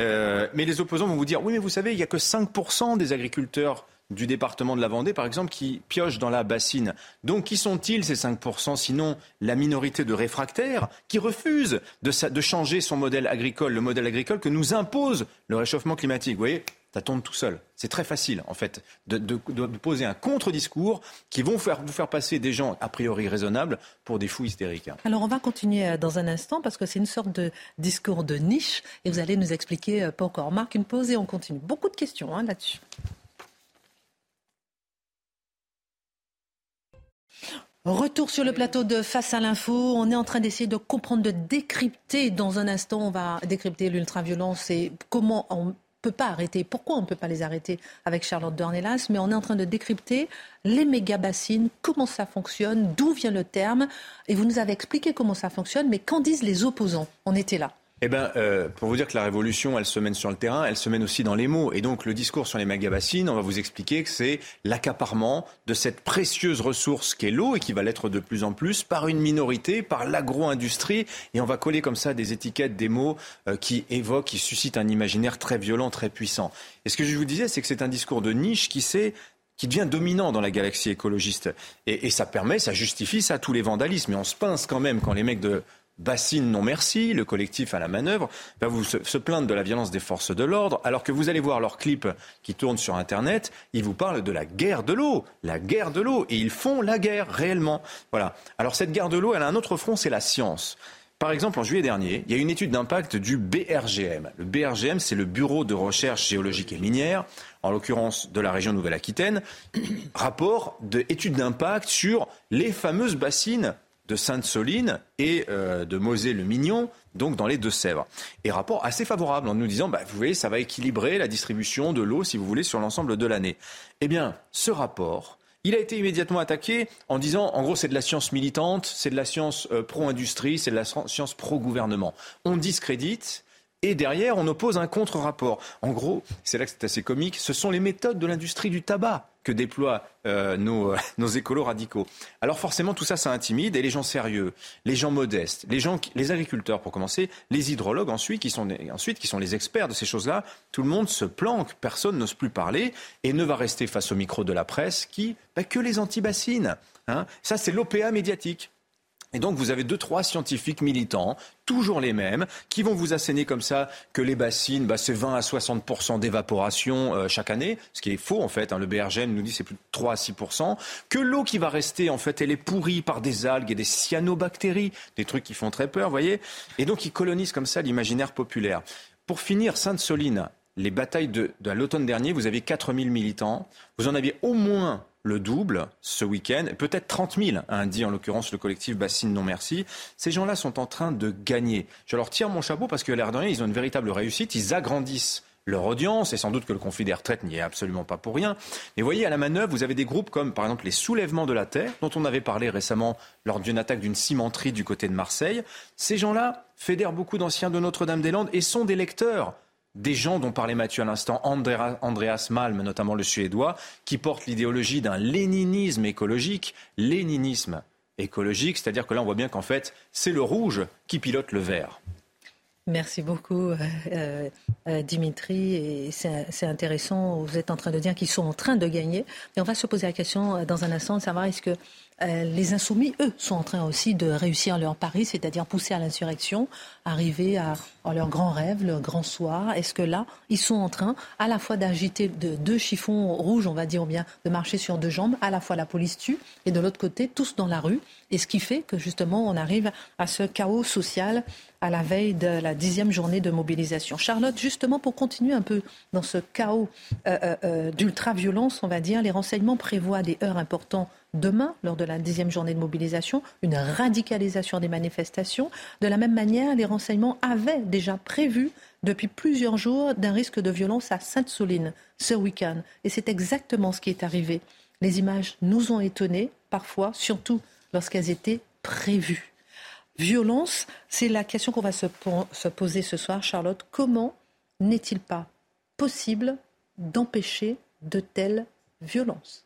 Speaker 5: Euh, mais les opposants vont vous dire, oui, mais vous savez, il n'y a que 5% des agriculteurs du département de la Vendée, par exemple, qui piochent dans la bassine. Donc, qui sont-ils, ces 5% Sinon, la minorité de réfractaires qui refusent de, changer son modèle agricole, le modèle agricole que nous impose le réchauffement climatique? Vous voyez ça tombe tout seul. C'est très facile, en fait, de, poser un contre-discours qui vont faire, vous faire passer des gens a priori raisonnables pour des fous hystériques.
Speaker 1: Alors, on va continuer euh, dans un instant parce que c'est une sorte de discours de niche et vous allez nous expliquer pas encore. Marc, une pause et on continue. Beaucoup de questions hein, là-dessus. Retour sur le plateau de Face à l'info. On est en train d'essayer de comprendre, de décrypter. Dans un instant, on va décrypter l'ultraviolence et comment on peut pas arrêter. Pourquoi on ne peut pas les arrêter avec Charlotte Dornelas Mais on est en train de décrypter les méga-bassines, comment ça fonctionne, d'où vient le terme. Et vous nous avez expliqué comment ça fonctionne, mais qu'en disent les opposants? On était là.
Speaker 5: Eh bien, euh, pour vous dire que la révolution, elle se mène sur le terrain, elle se mène aussi dans les mots. Et donc, le discours sur les mégabassines, on va vous expliquer que c'est l'accaparement de cette précieuse ressource qu'est l'eau et qui va l'être de plus en plus par une minorité, par l'agro-industrie. Et on va coller comme ça des étiquettes, des mots euh, qui évoquent, qui suscitent un imaginaire très violent, très puissant. Et ce que je vous disais, c'est que c'est un discours de niche qui s'est qui devient dominant dans la galaxie écologiste. Et, et, ça permet, ça justifie ça, tous les vandalismes. Et on se pince quand même quand les mecs de Bassine non merci, le collectif à la manœuvre, va vous se, plaindre de la violence des forces de l'ordre, alors que vous allez voir leurs clips qui tournent sur Internet, ils vous parlent de la guerre de l'eau, la guerre de l'eau, et ils font la guerre réellement. Voilà. Alors cette guerre de l'eau, elle a un autre front, c'est la science. Par exemple, en juillet dernier, il y a une étude d'impact du BRGM. Le BRGM, c'est le Bureau de recherche géologique et minière, en l'occurrence de la région Nouvelle-Aquitaine. Rapport d'étude d'impact sur les fameuses bassines de Sainte-Soline et euh, de Mosée-le-Mignon, donc dans les Deux-Sèvres. Et rapport assez favorable en nous disant, bah, vous voyez, ça va équilibrer la distribution de l'eau, si vous voulez, sur l'ensemble de l'année. Eh bien, ce rapport, il a été immédiatement attaqué en disant, en gros, c'est de la science militante, c'est de la science euh, pro-industrie, c'est de la science pro-gouvernement. On discrédite et derrière, on oppose un contre-rapport. En gros, c'est là que c'est assez comique, ce sont les méthodes de l'industrie du tabac que déploient euh, nos, euh, nos écolos radicaux. Alors forcément, tout ça, ça intimide, et les gens sérieux, les gens modestes, les, gens, les agriculteurs pour commencer, les hydrologues ensuite qui, sont, ensuite, qui sont les experts de ces choses-là, tout le monde se planque, personne n'ose plus parler, et ne va rester face au micro de la presse qui, bah, que les antibassines. Hein. Ça, c'est l'OPA médiatique. Et donc vous avez deux, trois scientifiques militants, toujours les mêmes, qui vont vous asséner comme ça que les bassines, bah, c'est 20 à 60% d'évaporation euh, chaque année, ce qui est faux en fait. Hein. le BRGM nous dit c'est plus de 3 à 6% que l'eau qui va rester en fait, elle est pourrie par des algues et des cyanobactéries, des trucs qui font très peur, voyez. Et donc ils colonisent comme ça l'imaginaire populaire. Pour finir, Sainte-Soline, les batailles de, l'automne dernier, vous avez 4000 militants, vous en aviez au moins le double ce week-end, peut-être 30 000, a dit en l'occurrence le collectif Bassine Non Merci. Ces gens-là sont en train de gagner. Je leur tire mon chapeau parce que l'air de ils ont une véritable réussite, ils agrandissent leur audience, et sans doute que le conflit des retraites n'y est absolument pas pour rien. Mais voyez, à la manœuvre, vous avez des groupes comme par exemple les Soulèvements de la Terre, dont on avait parlé récemment lors d'une attaque d'une cimenterie du côté de Marseille. Ces gens-là fédèrent beaucoup d'anciens de Notre-Dame-des-Landes et sont des lecteurs des gens dont parlait Mathieu à l'instant, Andreas Malm, notamment le suédois, qui porte l'idéologie d'un léninisme écologique. Léninisme écologique, c'est-à-dire que là, on voit bien qu'en fait, c'est le rouge qui pilote le vert.
Speaker 1: Merci beaucoup, euh, euh, Dimitri. Et c'est intéressant. Vous êtes en train de dire qu'ils sont en train de gagner. Mais on va se poser la question euh, dans un instant de savoir est-ce que euh, les insoumis, eux, sont en train aussi de réussir leur pari, c'est-à-dire pousser à l'insurrection, arriver à, leur grand rêve, leur grand soir. Est-ce que là, ils sont en train à la fois d'agiter de, deux chiffons rouges, on va dire, bien de marcher sur deux jambes, à la fois la police tue, et de l'autre côté, tous dans la rue. Et ce qui fait que justement, on arrive à ce chaos social à la veille de la dixième journée de mobilisation. Charlotte, justement, pour continuer un peu dans ce chaos euh, euh, d'ultra-violence, on va dire, les renseignements prévoient des heures importantes demain, lors de la dixième journée de mobilisation, une radicalisation des manifestations. De la même manière, les renseignements avaient déjà prévu depuis plusieurs jours d'un risque de violence à Sainte-Soline ce week-end. Et c'est exactement ce qui est arrivé. Les images nous ont étonnés, parfois, surtout lorsqu'elles étaient prévues. Violence, c'est la question qu'on va se, se poser ce soir, Charlotte. Comment n'est-il pas possible d'empêcher de telles violences?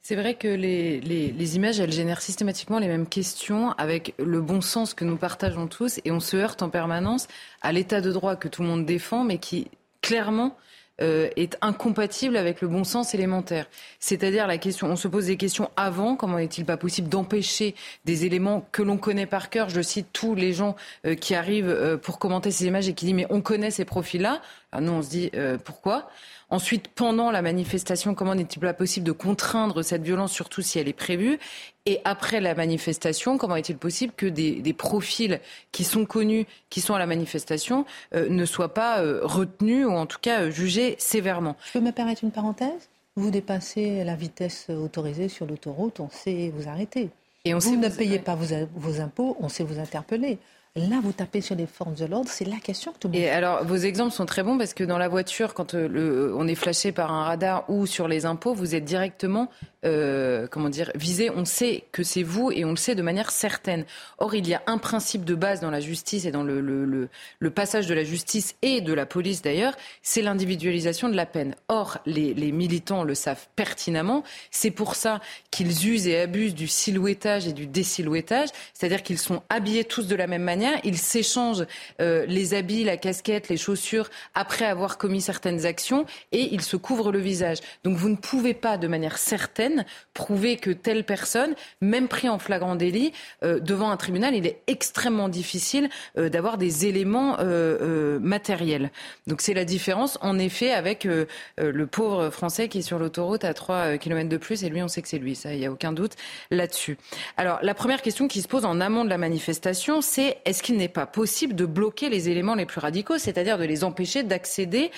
Speaker 4: C'est vrai que les, images, elles génèrent systématiquement les mêmes questions avec le bon sens que nous partageons tous et on se heurte en permanence à l'état de droit que tout le monde défend, mais qui clairement euh, est incompatible avec le bon sens élémentaire. C'est-à-dire la question, on se pose des questions avant, comment n'est-il pas possible d'empêcher des éléments que l'on connaît par cœur? Je cite tous les gens euh, qui arrivent euh, pour commenter ces images et qui disent mais on connaît ces profils-là. nous on se dit pourquoi? Ensuite, pendant la manifestation, comment n'est-il pas possible de contraindre cette violence, surtout si elle est prévue? Et après la manifestation, comment est-il possible que des, profils qui sont connus, qui sont à la manifestation, euh, ne soient pas euh, retenus ou en tout cas euh, jugés sévèrement?
Speaker 1: Je peux me permettre une parenthèse? Vous dépassez la vitesse autorisée sur l'autoroute, on sait vous arrêter. Et on vous ne payez pas vos impôts, on sait vous interpeller. Là, vous tapez sur les forces de l'ordre, c'est la question que tout le monde.
Speaker 4: Et alors, vos exemples sont très bons parce que dans la voiture, quand euh, le, on est flashé par un radar ou sur les impôts, vous êtes directement euh, comment dire, visé, on sait que c'est vous et on le sait de manière certaine. Or, il y a un principe de base dans la justice et dans le, passage de la justice et de la police d'ailleurs, c'est l'individualisation de la peine. Or, les, les militants le savent pertinemment. C'est pour ça qu'ils usent et abusent du silhouettage et du désilhouettage, c'est-à-dire qu'ils sont habillés tous de la même manière, ils s'échangent euh, les habits, la casquette, les chaussures après avoir commis certaines actions et ils se couvrent le visage. Donc, vous ne pouvez pas de manière certaine prouver que telle personne, même pris en flagrant délit, euh, devant un tribunal, il est extrêmement difficile euh, d'avoir des éléments euh, matériels. Donc c'est la différence, en effet, avec le pauvre Français qui est sur l'autoroute à 3 km de plus, et lui, on sait que c'est lui, ça, il n'y a aucun doute là-dessus. Alors la première question qui se pose en amont de la manifestation, c'est est-ce qu'il n'est pas possible de bloquer les éléments les plus radicaux, c'est-à-dire de les empêcher d'accéder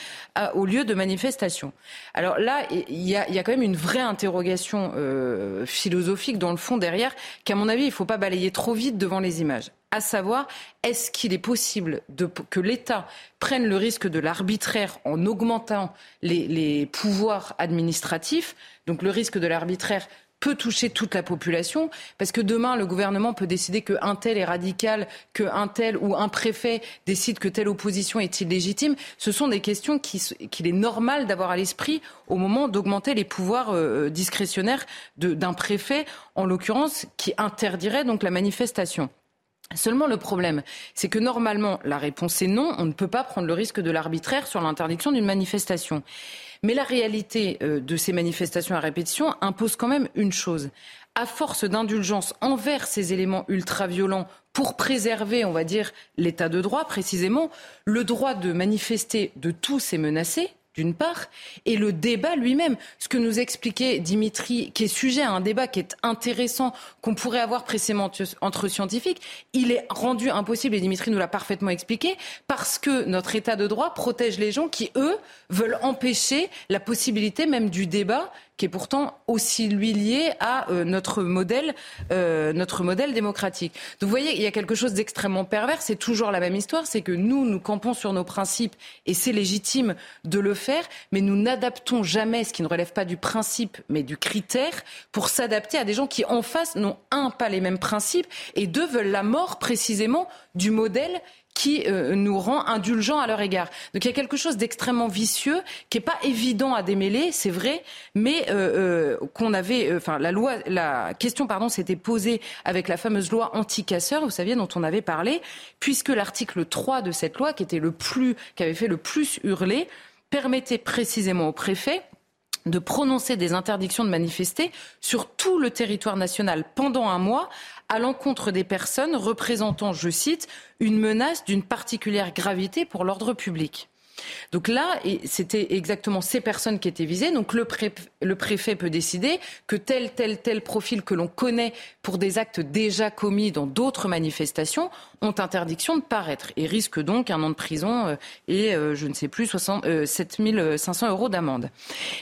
Speaker 4: au lieu de manifestation? Alors là, il y a, y a quand même une vraie interrogation euh, philosophique dans le fond derrière, qu'à mon avis, il ne faut pas balayer trop vite devant les images. À savoir, est-ce qu'il est possible que l'État prenne le risque de l'arbitraire en augmentant les pouvoirs administratifs donc le risque de l'arbitraire peut toucher toute la population, parce que demain, le gouvernement peut décider qu'un tel est radical, qu'un tel ou un préfet décide que telle opposition est illégitime. Ce sont des questions qu'il est normal d'avoir à l'esprit au moment d'augmenter les pouvoirs euh, discrétionnaires d'un préfet, en l'occurrence, qui interdirait donc la manifestation. Seulement le problème, c'est que normalement, la réponse est non, on ne peut pas prendre le risque de l'arbitraire sur l'interdiction d'une manifestation. Mais la réalité euh, de ces manifestations à répétition impose quand même une chose. À force d'indulgence envers ces éléments ultra-violents pour préserver, on va dire, l'état de droit précisément, le droit de manifester de tous est menacé, d'une part, et le débat lui-même. Ce que nous expliquait Dimitri, qui est sujet à un débat qui est intéressant, qu'on pourrait avoir précédemment entre scientifiques, il est rendu impossible, et Dimitri nous l'a parfaitement expliqué, parce que notre État de droit protège les gens qui, eux, veulent empêcher la possibilité même du débat qui est pourtant aussi lui lié à euh, notre modèle, euh, notre modèle démocratique. Donc vous voyez, il y a quelque chose d'extrêmement pervers. C'est toujours la même histoire, c'est que nous, nous campons sur nos principes et c'est légitime de le faire, mais nous n'adaptons jamais ce qui ne relève pas du principe, mais du critère, pour s'adapter à des gens qui en face n'ont un pas les mêmes principes et deux veulent la mort précisément du modèle qui euh, nous rend indulgents à leur égard. Donc il y a quelque chose d'extrêmement vicieux qui n'est pas évident à démêler, c'est vrai, mais euh, euh, qu'on avait, enfin la loi, la question pardon, s'était posée avec la fameuse loi anti-casseurs, vous saviez dont on avait parlé, puisque l'article 3 de cette loi, qui était le plus, qui avait fait le plus hurler, permettait précisément au préfet de prononcer des interdictions de manifester sur tout le territoire national pendant un mois à l'encontre des personnes représentant, je cite, une menace d'une particulière gravité pour l'ordre public. Donc là, c'était exactement ces personnes qui étaient visées. Donc le, préfet peut décider que tel, tel, tel profil que l'on connaît pour des actes déjà commis dans d'autres manifestations ont interdiction de paraître et risquent donc un an de prison euh, et, euh, je ne sais plus, 7 500 euh, euros d'amende.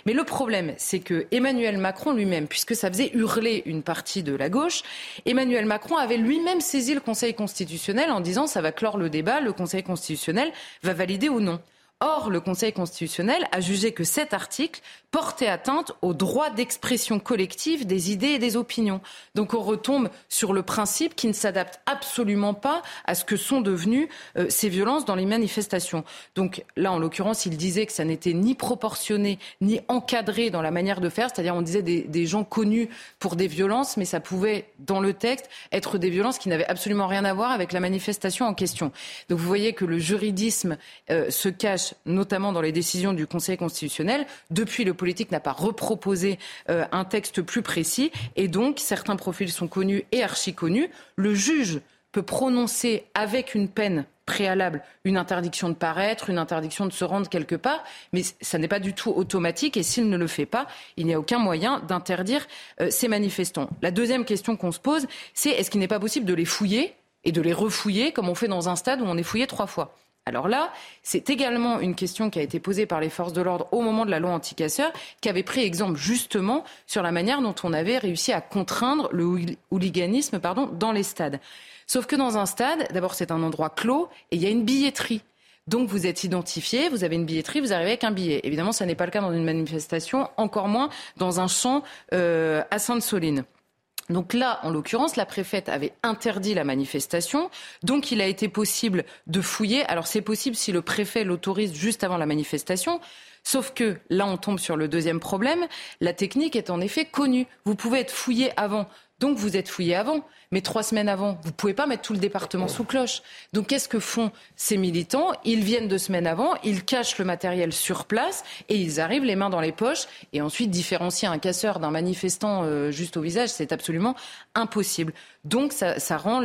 Speaker 4: Mais le problème, c'est que Emmanuel Macron lui-même, puisque ça faisait hurler une partie de la gauche, Emmanuel Macron avait lui-même saisi le Conseil constitutionnel en disant ça va clore le débat, le Conseil constitutionnel va valider ou non. Or, le Conseil constitutionnel a jugé que cet article portait atteinte au droit d'expression collective des idées et des opinions. Donc on retombe sur le principe qui ne s'adapte absolument pas à ce que sont devenues euh, ces violences dans les manifestations. Donc là, en l'occurrence, il disait que ça n'était ni proportionné ni encadré dans la manière de faire, c'est-à-dire on disait des, gens connus pour des violences, mais ça pouvait, dans le texte, être des violences qui n'avaient absolument rien à voir avec la manifestation en question. Donc vous voyez que le juridisme euh, se cache notamment dans les décisions du Conseil constitutionnel. Depuis, le politique n'a pas reproposé euh, un texte plus précis et donc certains profils sont connus et archi connus. Le juge peut prononcer avec une peine préalable une interdiction de paraître, une interdiction de se rendre quelque part, mais ça n'est pas du tout automatique et s'il ne le fait pas, il n'y a aucun moyen d'interdire euh, ces manifestants. La deuxième question qu'on se pose, c'est est-ce qu'il n'est pas possible de les fouiller et de les refouiller comme on fait dans un stade où on est fouillé trois fois? Alors là, c'est également une question qui a été posée par les forces de l'ordre au moment de la loi anti-casseurs, qui avait pris exemple justement sur la manière dont on avait réussi à contraindre le hooliganisme pardon, dans les stades. Sauf que dans un stade, d'abord c'est un endroit clos et il y a une billetterie. Donc vous êtes identifié, vous avez une billetterie, vous arrivez avec un billet. Évidemment, ça n'est pas le cas dans une manifestation, encore moins dans un champ euh, à Sainte-Soline. Donc là, en l'occurrence, la préfète avait interdit la manifestation, donc il a été possible de fouiller. Alors c'est possible si le préfet l'autorise juste avant la manifestation. Sauf que là, on tombe sur le deuxième problème. La technique est en effet connue. Vous pouvez être fouillé avant. Donc vous êtes fouillé avant. Mais trois semaines avant, vous ne pouvez pas mettre tout le département sous cloche. Donc qu'est-ce que font ces militants? Ils viennent deux semaines avant, ils cachent le matériel sur place et ils arrivent les mains dans les poches. Et ensuite, différencier un casseur d'un manifestant euh, juste au visage, c'est absolument impossible. Donc ça, ça rend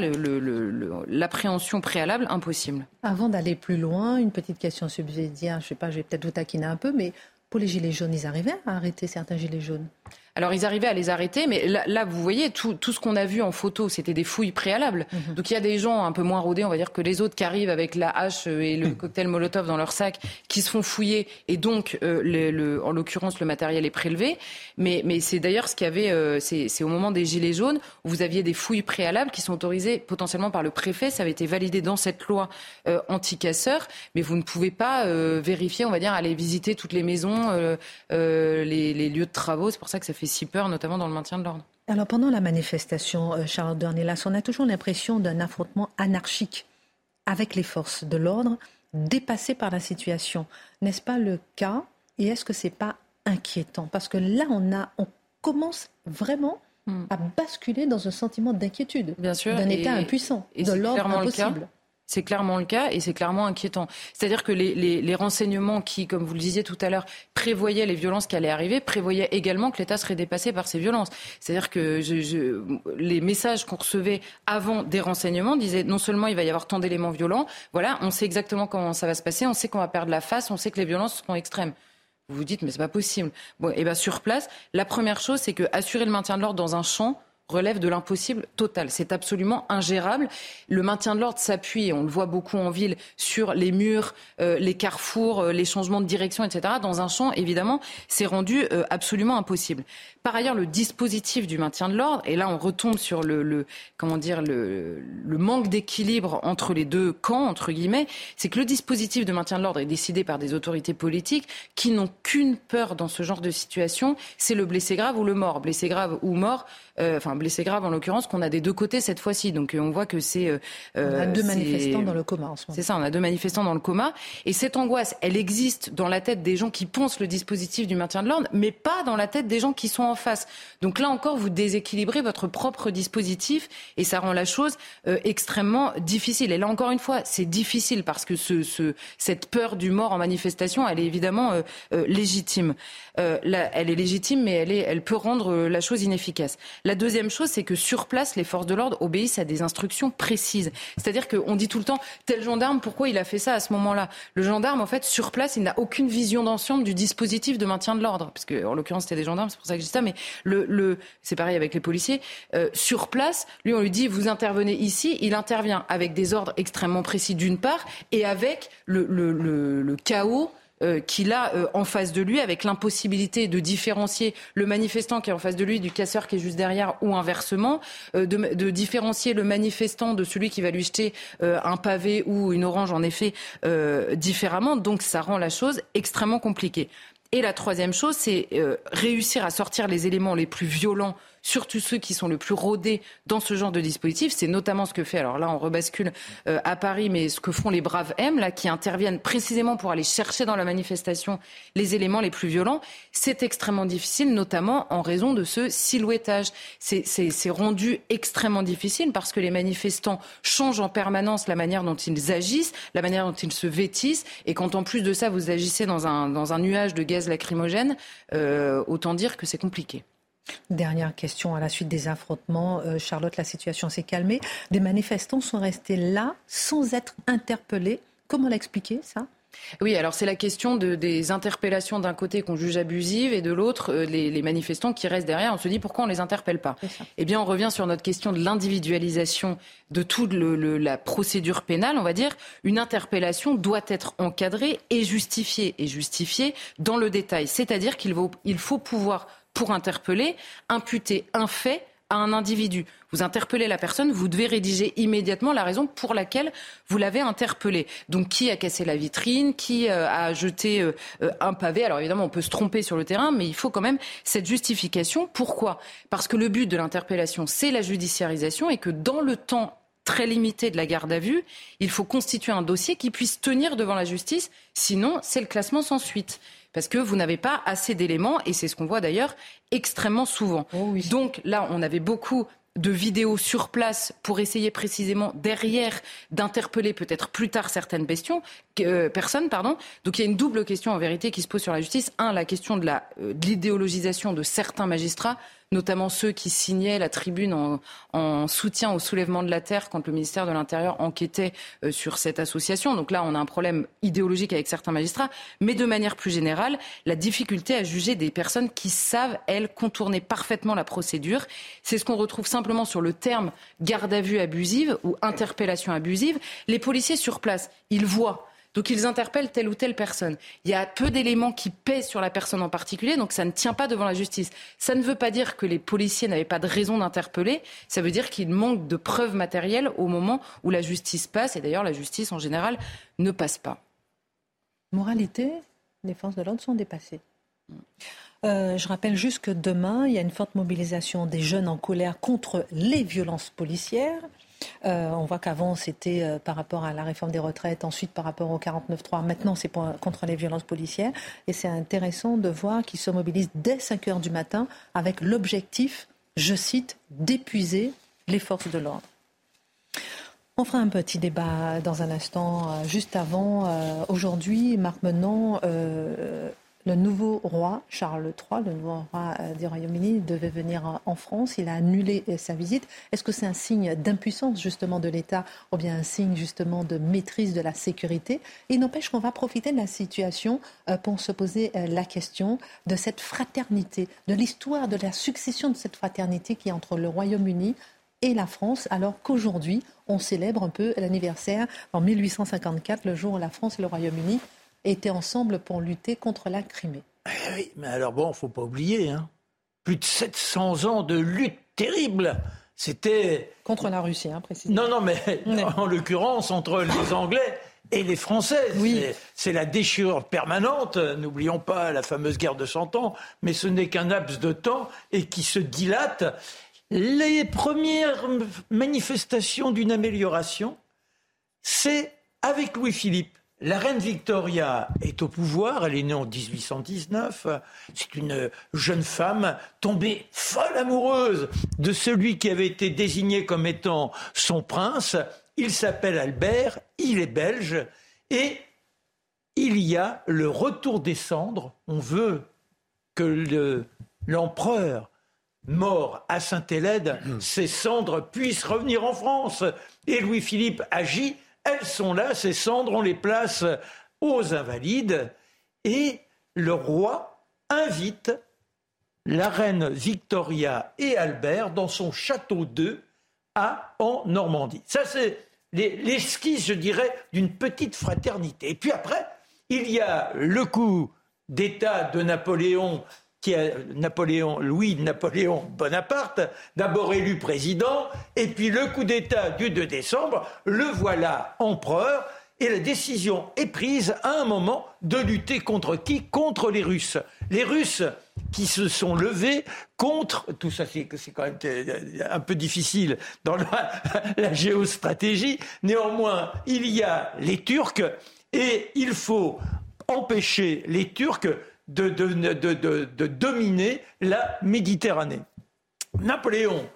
Speaker 4: l'appréhension préalable impossible.
Speaker 1: Avant d'aller plus loin, une petite question subsidiaire, je ne sais pas, je vais peut-être vous taquiner un peu, mais pour les gilets jaunes, ils arrivaient à arrêter certains gilets jaunes?
Speaker 4: Alors ils arrivaient à les arrêter, mais là, vous voyez, tout, tout, ce qu'on a vu en photo, c'était des fouilles préalables. Mhm. Donc il y a des gens un peu moins rodés, on va dire, que les autres qui arrivent avec la hache et le cocktail Molotov dans leur sac, qui se font fouiller, et donc, euh, le, en l'occurrence, le matériel est prélevé. Mais, mais c'est d'ailleurs ce qu'il y avait, euh, c'est au moment des Gilets jaunes, où vous aviez des fouilles préalables qui sont autorisées potentiellement par le préfet, ça avait été validé dans cette loi euh, anti-casseurs, mais vous ne pouvez pas vérifier, on va dire, aller visiter toutes les maisons, les, les lieux de travaux, c'est pour ça que ça fait si peur, notamment dans le maintien de l'ordre.
Speaker 1: Alors pendant la manifestation, euh, Charles Dornelas, on a toujours l'impression d'un affrontement anarchique avec les forces de l'ordre, dépassé par la situation. N'est-ce pas le cas? Et est-ce que c'est pas inquiétant? Parce que là, on, a, on commence vraiment hmm. à basculer dans un sentiment d'inquiétude, d'un État impuissant,
Speaker 4: et de l'ordre impossible. C'est clairement le cas et c'est clairement inquiétant. C'est-à-dire que les, les, les, renseignements qui, comme vous le disiez tout à l'heure, prévoyaient les violences qui allaient arriver, prévoyaient également que l'État serait dépassé par ces violences. C'est-à-dire que je, je, les messages qu'on recevait avant des renseignements disaient non seulement il va y avoir tant d'éléments violents, voilà, on sait exactement comment ça va se passer, on sait qu'on va perdre la face, on sait que les violences seront extrêmes. Vous vous dites mais c'est pas possible. Bon, et ben sur place, la première chose c'est que assurer le maintien de l'ordre dans un champ, relève de l'impossible total. C'est absolument ingérable. Le maintien de l'ordre s'appuie, on le voit beaucoup en ville, sur les murs, euh, les carrefours, euh, les changements de direction, etc. Dans un champ, évidemment, c'est rendu euh, absolument impossible. Par ailleurs, le dispositif du maintien de l'ordre, et là on retombe sur le, comment dire le, le manque d'équilibre entre les deux camps entre guillemets, c'est que le dispositif de maintien de l'ordre est décidé par des autorités politiques qui n'ont qu'une peur dans ce genre de situation, c'est le blessé grave ou le mort, blessé grave ou mort, euh, enfin blessé grave en l'occurrence, qu'on a des deux côtés cette fois-ci. Donc euh, on voit que c'est
Speaker 1: euh, on a deux manifestants dans le coma en ce moment.
Speaker 4: C'est ça, on a deux manifestants dans le coma, et cette angoisse, elle existe dans la tête des gens qui pensent le dispositif du maintien de l'ordre, mais pas dans la tête des gens qui sont en face. Donc là encore, vous déséquilibrez votre propre dispositif et ça rend la chose euh, extrêmement difficile. Et là encore une fois, c'est difficile parce que ce, cette peur du mort en manifestation, elle est évidemment euh, euh, légitime. Elle est légitime, mais elle peut rendre la chose inefficace. La deuxième chose, c'est que sur place, les forces de l'ordre obéissent à des instructions précises. C'est-à-dire qu'on dit tout le temps, tel gendarme, pourquoi il a fait ça à ce moment-là? Le gendarme, en fait, sur place, il n'a aucune vision d'ensemble du dispositif de maintien de l'ordre. Parce que, en l'occurrence, c'était des gendarmes, c'est pour ça que je dis ça, mais le, c'est pareil avec les policiers, euh, sur place, lui on lui dit vous intervenez ici, il intervient avec des ordres extrêmement précis d'une part et avec le, chaos euh, qu'il a euh, en face de lui, avec l'impossibilité de différencier le manifestant qui est en face de lui du casseur qui est juste derrière ou inversement, de, différencier le manifestant de celui qui va lui jeter un pavé ou une orange, en effet, différemment. Donc ça rend la chose extrêmement compliquée. Et la troisième chose, c'est réussir à sortir les éléments les plus violents surtout ceux qui sont le plus rodés dans ce genre de dispositif. C'est notamment ce que fait, alors là on rebascule euh, à Paris, mais ce que font les braves M, là, qui interviennent précisément pour aller chercher dans la manifestation les éléments les plus violents. C'est extrêmement difficile, notamment en raison de ce silhouettage. C'est rendu extrêmement difficile parce que les manifestants changent en permanence la manière dont ils agissent, la manière dont ils se vêtissent, et quand en plus de ça vous agissez dans un, nuage de gaz lacrymogène, euh, autant dire que c'est compliqué.
Speaker 1: Dernière question à la suite des affrontements. Euh, Charlotte, la situation s'est calmée. Des manifestants sont restés là sans être interpellés. Comment l'expliquer ça?
Speaker 4: Oui, alors c'est la question de, des interpellations d'un côté qu'on juge abusives et de l'autre euh, les, manifestants qui restent derrière. On se dit pourquoi on ne les interpelle pas? Eh bien, on revient sur notre question de l'individualisation de toute la procédure pénale, on va dire. Une interpellation doit être encadrée et justifiée, et justifiée dans le détail. C'est-à-dire qu'il faut pouvoir pour interpeller, imputer un fait à un individu. Vous interpellez la personne, vous devez rédiger immédiatement la raison pour laquelle vous l'avez interpellé. Donc qui a cassé la vitrine, qui euh, a jeté euh, euh, un pavé. Alors évidemment, on peut se tromper sur le terrain, mais il faut quand même cette justification. Pourquoi? Parce que le but de l'interpellation, c'est la judiciarisation et que dans le temps très limité de la garde à vue, il faut constituer un dossier qui puisse tenir devant la justice. Sinon, c'est le classement sans suite parce que vous n'avez pas assez d'éléments, et c'est ce qu'on voit d'ailleurs extrêmement souvent. Oh Donc là, on avait beaucoup de vidéos sur place pour essayer précisément derrière d'interpeller peut-être plus tard certaines questions, euh, personnes. Pardon. Donc il y a une double question en vérité qui se pose sur la justice. Un, la question de euh, l'idéologisation de certains magistrats notamment ceux qui signaient la tribune en, soutien au soulèvement de la terre quand le ministère de l'Intérieur enquêtait euh, sur cette association. Donc là, on a un problème idéologique avec certains magistrats, mais de manière plus générale, la difficulté à juger des personnes qui savent, elles, contourner parfaitement la procédure. C'est ce qu'on retrouve simplement sur le terme garde à vue abusive ou interpellation abusive. Les policiers sur place, ils voient donc ils interpellent telle ou telle personne. Il y a peu d'éléments qui pèsent sur la personne en particulier, donc ça ne tient pas devant la justice. Ça ne veut pas dire que les policiers n'avaient pas de raison d'interpeller, ça veut dire qu'il manque de preuves matérielles au moment où la justice passe, et d'ailleurs la justice en général ne passe pas.
Speaker 1: Moralité, les forces de l'ordre sont dépassées. Euh, je rappelle juste que demain, il y a une forte mobilisation des jeunes en colère contre les violences policières. Euh, on voit qu'avant, c'était euh, par rapport à la réforme des retraites, ensuite par rapport au 49.3. Maintenant, c'est contre les violences policières. Et c'est intéressant de voir qu'ils se mobilisent dès 5 heures du matin avec l'objectif, je cite, d'épuiser les forces de l'ordre. On fera un petit débat dans un instant. Euh, juste avant, aujourd'hui, Marc Menon le nouveau roi, Charles III, le nouveau roi euh, du Royaume-Uni, devait venir en France. Il a annulé euh, sa visite. Est-ce que c'est un signe d'impuissance justement de l'État ou bien un signe justement de maîtrise de la sécurité? Il n'empêche qu'on va profiter de la situation euh, pour se poser la question de cette fraternité, de l'histoire de la succession de cette fraternité qui est entre le Royaume-Uni et la France, alors qu'aujourd'hui, on célèbre un peu l'anniversaire en 1854, le jour où la France et le Royaume-Uni étaient ensemble pour lutter contre la Crimée.
Speaker 2: Eh oui, mais alors bon, il ne faut pas oublier, hein. plus de 700 ans de lutte terrible. C'était.
Speaker 1: Contre la Russie, hein, précisément.
Speaker 2: Non, non, mais en l'occurrence, entre les Anglais et les Français. Oui. C'est la déchirure permanente. N'oublions pas la fameuse guerre de Cent Ans, mais ce n'est qu'un laps de temps et qui se dilate. Les premières manifestations d'une amélioration, c'est avec Louis-Philippe. La reine Victoria est au pouvoir, elle est née en 1819, c'est une jeune femme tombée folle amoureuse de celui qui avait été désigné comme étant son prince. Il s'appelle Albert, il est belge, et il y a le retour des cendres. On veut que l'empereur mort à Saint-Hélène, ses cendres puissent revenir en France. Et Louis-Philippe agit elles sont là, ces cendres, on les place aux invalides et le roi invite la reine Victoria et Albert dans son château d'Eux à en Normandie. Ça, c'est l'esquisse, je dirais, d'une petite fraternité. Et puis après, Il y a le coup d'État de Napoléon qui Napoléon, Louis Napoléon Bonaparte, d'abord élu président, et puis le coup d'État du 2 décembre, le voilà empereur, et la décision est prise à un moment de lutter contre qui? Contre les Russes. Les Russes qui se sont levés contre, tout ça c'est quand même un peu difficile dans la géostratégie, néanmoins il y a les Turcs et il faut empêcher les Turcs de, de, dominer la Méditerranée. Napoléon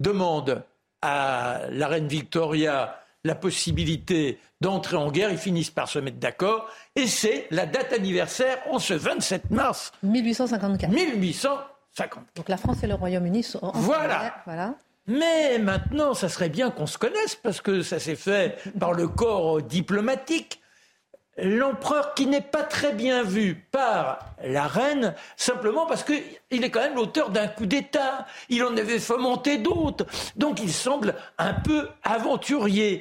Speaker 2: demande à la reine Victoria la possibilité d'entrer en guerre. Ils finissent par se mettre d'accord. Et c'est la date anniversaire en ce 27 mars
Speaker 1: 1854.
Speaker 2: 1854.
Speaker 1: Donc la France et le Royaume-Uni sont en
Speaker 2: voilà.
Speaker 1: guerre. Voilà.
Speaker 2: Mais maintenant, ça serait bien qu'on se connaisse parce que ça s'est fait par le corps diplomatique l'empereur qui n'est pas très bien vu par la reine, simplement parce qu'il est quand même l'auteur d'un coup d'État. Il en avait fomenté d'autres. Donc il semble un peu aventurier.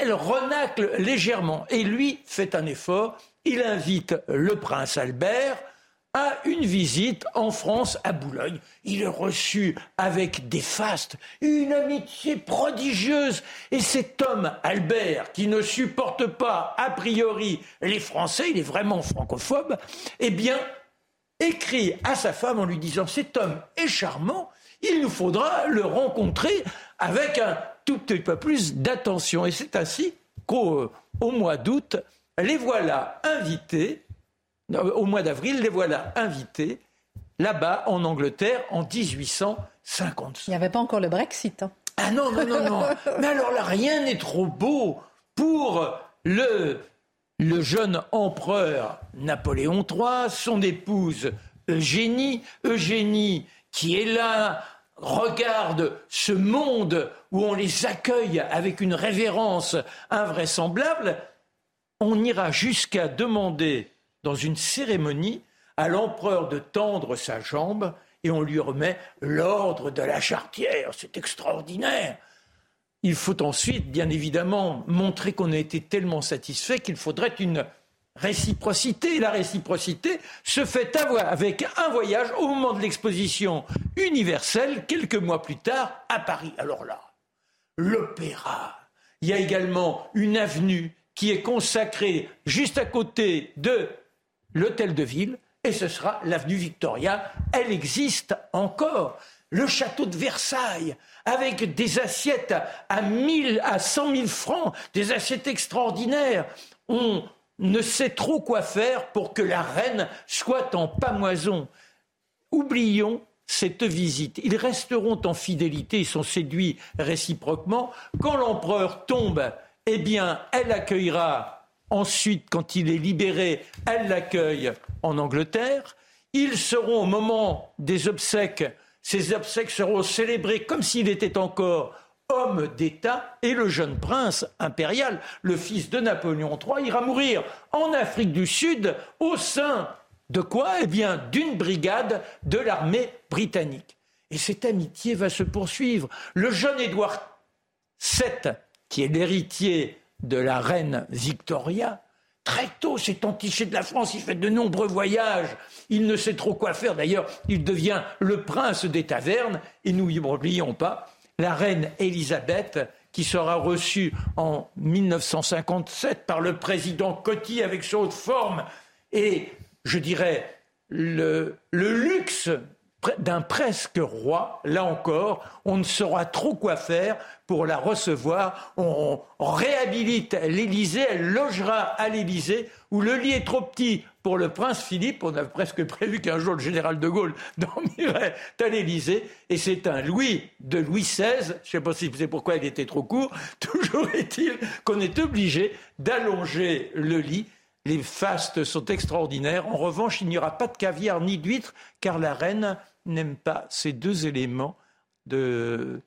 Speaker 2: Elle renacle légèrement. Et lui fait un effort. Il invite le prince Albert à une visite en France, à Boulogne. Il est reçu avec des fastes, une amitié prodigieuse. Et cet homme, Albert, qui ne supporte pas a priori les Français, il est vraiment francophobe, eh bien, écrit à sa femme en lui disant Cet homme est charmant, il nous faudra le rencontrer avec un tout petit peu plus d'attention. Et c'est ainsi qu'au mois d'août, les voilà invités au mois d'avril, les voilà invités là-bas en Angleterre en 1850.
Speaker 1: Il n'y avait pas encore le Brexit. Hein.
Speaker 2: Ah non, non, non, non. Mais alors là, rien n'est trop beau pour le, le jeune empereur Napoléon III, son épouse Eugénie. Eugénie qui est là, regarde ce monde où on les accueille avec une révérence invraisemblable. On ira jusqu'à demander dans une cérémonie à l'empereur de tendre sa jambe et on lui remet l'ordre de la chartière. C'est extraordinaire. Il faut ensuite, bien évidemment, montrer qu'on a été tellement satisfait qu'il faudrait une réciprocité. La réciprocité se fait avec un voyage au moment de l'exposition universelle, quelques mois plus tard, à Paris. Alors là, l'opéra. Il y a également une avenue qui est consacrée juste à côté de l'hôtel de ville, et ce sera l'avenue Victoria. Elle existe encore. Le château de Versailles, avec des assiettes à, 1000, à 100 000 francs, des assiettes extraordinaires. On ne sait trop quoi faire pour que la reine soit en pamoison. Oublions cette visite. Ils resteront en fidélité, ils sont séduits réciproquement. Quand l'empereur tombe, eh bien, elle accueillera Ensuite, quand il est libéré, elle l'accueille en Angleterre. Ils seront au moment des obsèques, ces obsèques seront célébrées comme s'il était encore homme d'État et le jeune prince impérial, le fils de Napoléon III, ira mourir en Afrique du Sud au sein de quoi? Eh bien, d'une brigade de l'armée britannique. Et cette amitié va se poursuivre. Le jeune Édouard VII, qui est l'héritier de la reine Victoria, très tôt s'est entiché de la France, il fait de nombreux voyages, il ne sait trop quoi faire, d'ailleurs il devient le prince des tavernes, et nous n'oublions pas la reine Élisabeth, qui sera reçue en 1957 par le président Coty avec son haute forme, et je dirais le, le luxe d'un presque roi, là encore, on ne saura trop quoi faire pour la recevoir. On, réhabilite l'Élysée, elle logera à l'Élysée, où le lit est trop petit pour le prince Philippe. On a presque prévu qu'un jour le général de Gaulle dormirait à l'Élysée. Et c'est un Louis de Louis XVI, je ne sais pas si c'est pourquoi il était trop court, toujours est-il qu'on est obligé d'allonger le lit les fastes sont extraordinaires. En revanche, il n'y aura pas de caviar ni d'huîtres, car la reine n'aime pas ces deux éléments de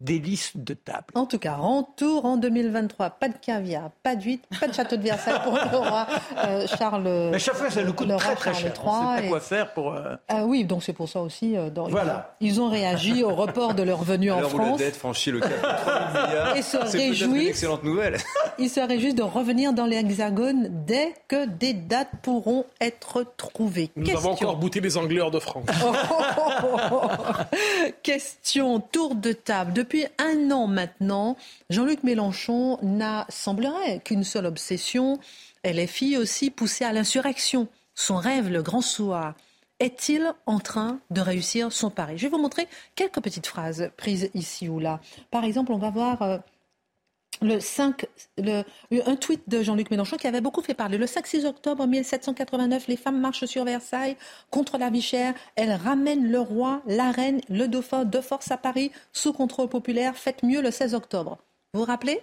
Speaker 2: des listes de table.
Speaker 1: En tout cas, retour en 2023. Pas de caviar, pas d'huître, pas de château de Versailles pour le roi euh, Charles.
Speaker 2: Mais chaque fois, ça nous coûte très très cher. On ne sait pas quoi faire pour. Euh,
Speaker 1: ah oui, donc c'est pour ça aussi.
Speaker 2: Euh, voilà.
Speaker 1: Ils ont réagi au report de leur venue en France.
Speaker 5: la dette franchit le cap de milliards.
Speaker 1: Et se réjouissent.
Speaker 5: Une excellente nouvelle.
Speaker 1: Ils se réjouissent de revenir dans l'Hexagone dès que des dates pourront être trouvées.
Speaker 6: Nous avons encore bouté les Anglais hors de France.
Speaker 1: Question tour de table. Depuis un an maintenant, Jean-Luc Mélenchon n'a, semblerait, qu'une seule obsession. LFI aussi poussée à l'insurrection. Son rêve, le grand soir. Est-il en train de réussir son pari? Je vais vous montrer quelques petites phrases prises ici ou là. Par exemple, on va voir euh, le 5, un tweet de Jean-Luc Mélenchon qui avait beaucoup fait parler. Le 5-6 octobre 1789, les femmes marchent sur Versailles contre la vie chère. Elles ramènent le roi, la reine, le dauphin de force à Paris sous contrôle populaire. Faites mieux le 16 octobre. Vous vous rappelez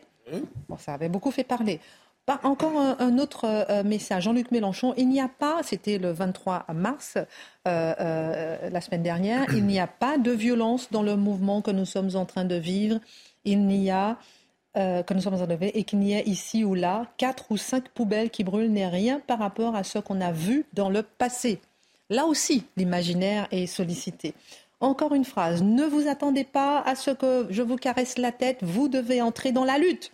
Speaker 1: bon, Ça avait beaucoup fait parler. encore un, autre euh, message. Jean-Luc Mélenchon, il n'y a pas, c'était le 23 mars, euh, euh, la semaine dernière, il n'y a pas de violence dans le mouvement que nous sommes en train de vivre. Il n'y a euh, que nous sommes enlevés et qu'il n'y ait ici ou là quatre ou cinq poubelles qui brûlent n'est rien par rapport à ce qu'on a vu dans le passé. Là aussi, l'imaginaire est sollicité. Encore une phrase, ne vous attendez pas à ce que je vous caresse la tête, vous devez entrer dans la lutte.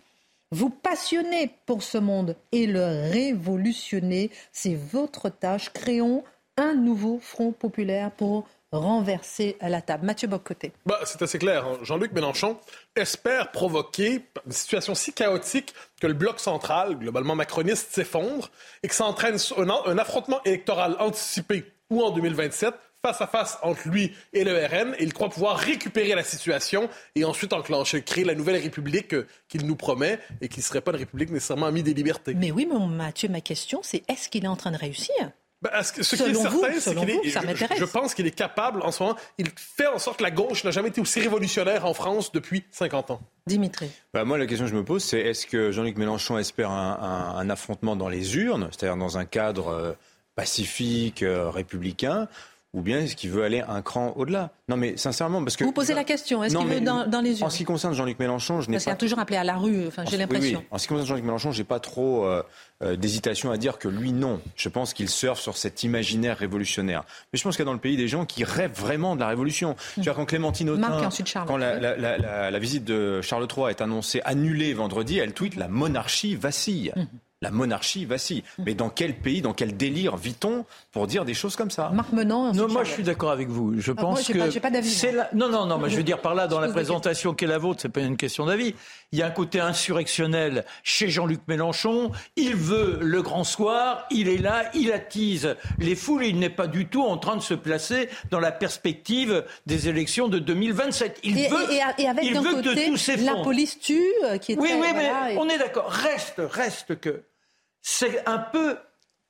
Speaker 1: Vous passionnez pour ce monde et le révolutionner, c'est votre tâche. Créons un nouveau front populaire pour renverser à la table. Mathieu Bocoté.
Speaker 6: Bah, c'est assez clair. Hein. Jean-Luc Mélenchon espère provoquer une situation si chaotique que le bloc central, globalement macroniste, s'effondre et que ça entraîne un, affrontement électoral anticipé ou en 2027 face à face entre lui et le RN. Et il croit pouvoir récupérer la situation et ensuite enclencher, créer la nouvelle République euh, qu'il nous promet et qui ne serait pas une République nécessairement amie des libertés.
Speaker 1: Mais oui, Mathieu, ma question, c'est est-ce qu'il est en train de réussir?
Speaker 6: Ben, ce qui est certain, c'est qu'il est, je, pense qu'il est capable en ce moment. Il fait en sorte que la gauche n'a jamais été aussi révolutionnaire en France depuis 50 ans.
Speaker 1: Dimitri.
Speaker 5: Ben, moi, la question que je me pose, c'est est-ce que Jean-Luc Mélenchon espère un, affrontement dans les urnes, c'est-à-dire dans un cadre euh, pacifique, euh, républicain, ou bien est-ce qu'il veut aller un cran au-delà? Non, mais sincèrement, parce que
Speaker 1: vous posez la question. Est-ce qu'il veut dans, dans, les urnes
Speaker 5: En ce qui concerne Jean-Luc Mélenchon, je n'ai pas.
Speaker 1: toujours appelé à la rue. Enfin, j'ai l'impression.
Speaker 5: En ce qui concerne Jean-Luc Mélenchon, j'ai pas trop euh, euh, d'hésitation à dire que lui, non. Je pense qu'il surfe sur cet imaginaire révolutionnaire. Mais je pense qu'il y a dans le pays des gens qui rêvent vraiment de la révolution. Tu vois, quand Clémentine Autain, quand la, la, la, la, visite de Charles III est annoncée annulée vendredi, elle tweet la monarchie vacille. Mmh la monarchie vacille. Mmh. Mais dans quel pays, dans quel délire vit-on pour dire des choses comme ça
Speaker 1: Marc Menant.
Speaker 2: Non, moi je suis d'accord avec vous. Je ah, pense que
Speaker 1: pas,
Speaker 2: c'est la... non, non, non. Mais je veux dire par là, dans la présentation qui est la vôtre, c'est pas une question d'avis. Il y a un côté insurrectionnel chez Jean-Luc Mélenchon. Il veut le grand soir. Il est là. Il attise les foules. Il n'est pas du tout en train de se placer dans la perspective des élections de 2027. Il
Speaker 1: et,
Speaker 2: veut.
Speaker 1: Et, avec il veut côté, que tout La police tue, euh, qui est.
Speaker 2: Oui, oui, mais on est d'accord. Reste, reste que c'est un peu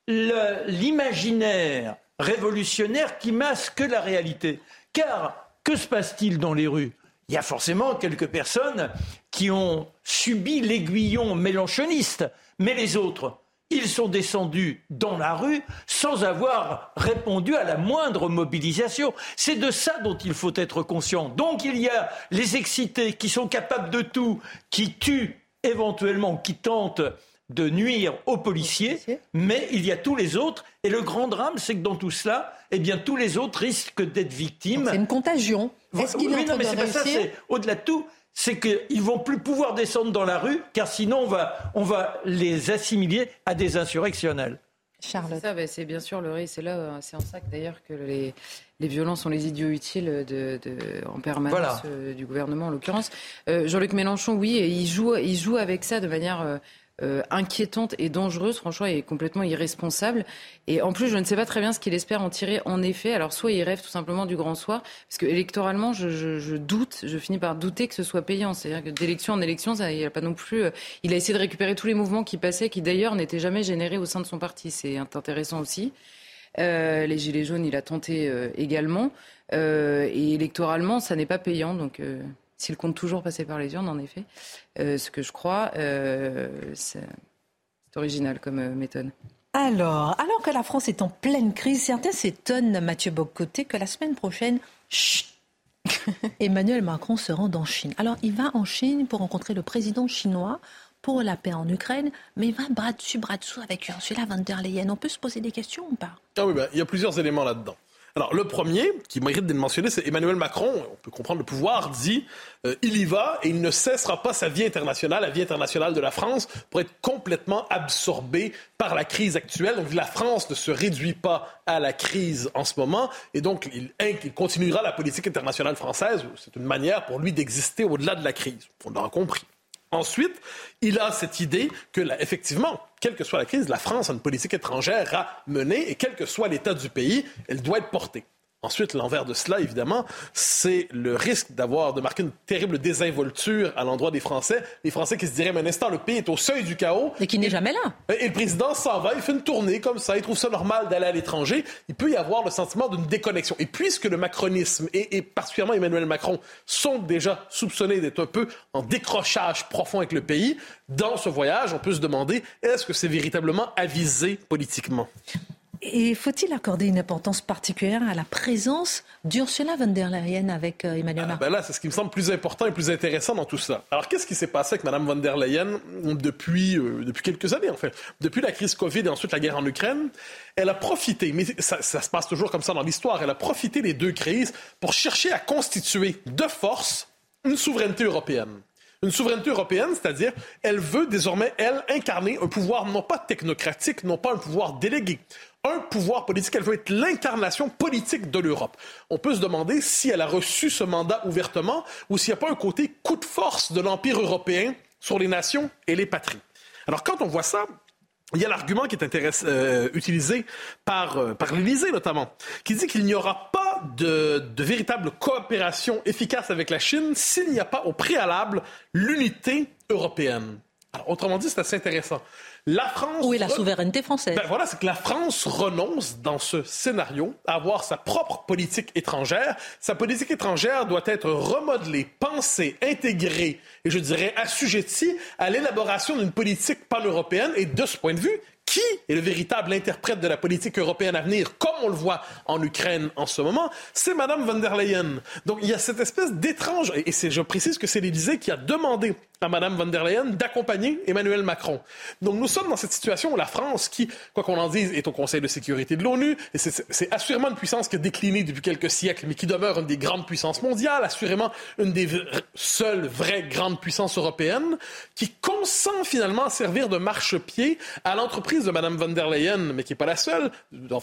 Speaker 2: l'imaginaire révolutionnaire qui masque la réalité. Car que se passe-t-il dans les rues? Il y a forcément quelques personnes qui ont subi l'aiguillon mélanchoniste, mais les autres, ils sont descendus dans la rue sans avoir répondu à la moindre mobilisation. C'est de ça dont il faut être conscient. Donc il y a les excités qui sont capables de tout, qui tuent éventuellement, qui tentent de nuire aux policiers, mais il y a tous les autres. Et le grand drame, c'est que dans tout cela, eh bien, tous les autres risquent d'être victimes.
Speaker 1: C'est une contagion.
Speaker 2: Est-ce qu'il oui, non, mais c'est pas ça. Au-delà de tout. C'est qu'ils vont plus pouvoir descendre dans la rue, car sinon on va, on va les assimiler à des insurrectionnels.
Speaker 4: Charlotte. C'est, c'est bien sûr le risque. C'est là, euh, c'est en ça que d'ailleurs que les, les violences sont les idiots utiles de, en permanence euh, du gouvernement en l'occurrence. Euh, Jean-Luc Mélenchon, oui, il joue, il joue avec ça de manière euh, inquiétante et dangereuse, franchement, et complètement irresponsable. Et en plus, je ne sais pas très bien ce qu'il espère en tirer en effet. Alors, soit il rêve tout simplement du grand soir, parce que électoralement, je, je, je doute, je finis par douter que ce soit payant. C'est-à-dire que d'élection en élection, ça, il a pas non plus. Euh, il a essayé de récupérer tous les mouvements qui passaient, qui d'ailleurs n'étaient jamais générés au sein de son parti. C'est intéressant aussi. Euh, les gilets jaunes, il a tenté euh, également. Euh, et électoralement, ça n'est pas payant, donc s'il compte toujours passer par les urnes, en effet, euh, ce que je crois, euh, c'est original comme euh, méthode.
Speaker 1: Alors, alors que la France est en pleine crise, certains s'étonnent, Mathieu Bocoté, que la semaine prochaine, Emmanuel Macron se rend en Chine. Alors, il va en Chine pour rencontrer le président chinois pour la paix en Ukraine, mais il va bras dessus, bras dessous avec Ursula von der Leyen. On peut se poser des questions ou pas?
Speaker 6: Ah oui, ben, il y a plusieurs éléments là-dedans. Alors, le premier, qui mérite d'être mentionné, c'est Emmanuel Macron. On peut comprendre le pouvoir, dit euh, il y va et il ne cessera pas sa vie internationale, la vie internationale de la France, pour être complètement absorbé par la crise actuelle. Donc, la France ne se réduit pas à la crise en ce moment et donc il, continuera la politique internationale française. C'est une manière pour lui d'exister au-delà de la crise. On l'aura compris. Ensuite, il a cette idée que, effectivement, quelle que soit la crise, la France a une politique étrangère à mener et quel que soit l'état du pays, elle doit être portée. Ensuite, l'envers de cela, évidemment, c'est le risque d'avoir, de marquer une terrible désinvolture à l'endroit des Français. Les Français qui se diraient, mais un instant, le pays est au seuil du chaos.
Speaker 1: Et qui n'est jamais là.
Speaker 6: Et le président s'en va, il fait une tournée comme ça, il trouve ça normal d'aller à l'étranger. Il peut y avoir le sentiment d'une déconnexion. Et puisque le macronisme, et, et particulièrement Emmanuel Macron, sont déjà soupçonnés d'être un peu en décrochage profond avec le pays, dans ce voyage, on peut se demander, est-ce que c'est véritablement avisé politiquement?
Speaker 1: Et faut-il accorder une importance particulière à la présence d'Ursula von der Leyen avec euh, Emmanuel ah, Macron
Speaker 6: ben Là, c'est ce qui me semble plus important et plus intéressant dans tout ça. Alors, qu'est-ce qui s'est passé avec Mme von der Leyen depuis, euh, depuis quelques années, en fait? Depuis la crise Covid et ensuite la guerre en Ukraine, elle a profité, mais ça, ça se passe toujours comme ça dans l'histoire, elle a profité des deux crises pour chercher à constituer de force une souveraineté européenne. Une souveraineté européenne, c'est-à-dire, elle veut désormais, elle, incarner un pouvoir non pas technocratique, non pas un pouvoir délégué, un pouvoir politique, elle veut être l'incarnation politique de l'Europe. On peut se demander si elle a reçu ce mandat ouvertement ou s'il n'y a pas un côté coup de force de l'Empire européen sur les nations et les patries. Alors quand on voit ça, il y a l'argument qui est euh, utilisé par, euh, par l'Élysée notamment, qui dit qu'il n'y aura pas de, de, véritable coopération efficace avec la Chine s'il n'y a pas au préalable l'unité européenne. Alors, autrement dit, c'est assez intéressant.
Speaker 1: La France. Où est la souveraineté française
Speaker 6: ben voilà, c'est que la France renonce dans ce scénario à avoir sa propre politique étrangère. Sa politique étrangère doit être remodelée, pensée, intégrée et je dirais assujettie à l'élaboration d'une politique pan-européenne. Et de ce point de vue, qui est le véritable interprète de la politique européenne à venir, comme on le voit en Ukraine en ce moment, c'est Mme von der Leyen. Donc il y a cette espèce d'étrange, et je précise que c'est l'Élysée qui a demandé à Mme von der Leyen d'accompagner Emmanuel Macron. Donc nous sommes dans cette situation où la France, qui, quoi qu'on en dise, est au Conseil de sécurité de l'ONU, et c'est assurément une puissance qui a décliné depuis quelques siècles, mais qui demeure une des grandes puissances mondiales, assurément une des seules vraies grandes puissances européennes, qui consent finalement à servir de marchepied à l'entreprise de Mme von der Leyen, mais qui n'est pas la seule, dans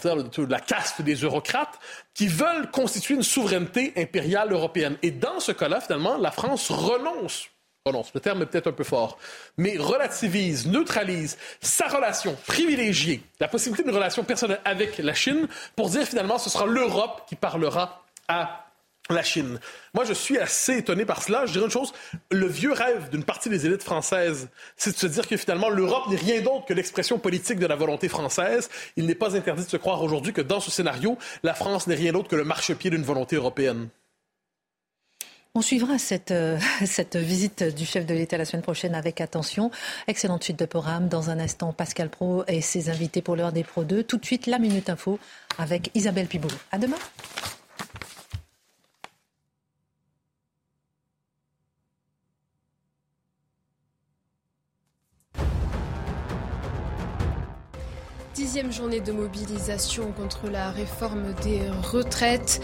Speaker 6: la caste des eurocrates, qui veulent constituer une souveraineté impériale européenne. Et dans ce cas-là, finalement, la France renonce le terme est peut-être un peu fort, mais relativise, neutralise sa relation privilégiée, la possibilité d'une relation personnelle avec la Chine, pour dire finalement ce sera l'Europe qui parlera à la Chine. Moi, je suis assez étonné par cela. Je dirais une chose, le vieux rêve d'une partie des élites françaises, c'est de se dire que finalement, l'Europe n'est rien d'autre que l'expression politique de la volonté française. Il n'est pas interdit de se croire aujourd'hui que dans ce scénario, la France n'est rien d'autre que le marchepied d'une volonté européenne.
Speaker 1: On suivra cette, euh, cette visite du chef de l'État la semaine prochaine avec attention. Excellente suite de programme. Dans un instant, Pascal Pro et ses invités pour l'heure des Pro 2. Tout de suite, la Minute Info avec Isabelle Piboulou. À demain.
Speaker 7: Dixième journée de mobilisation contre la réforme des retraites.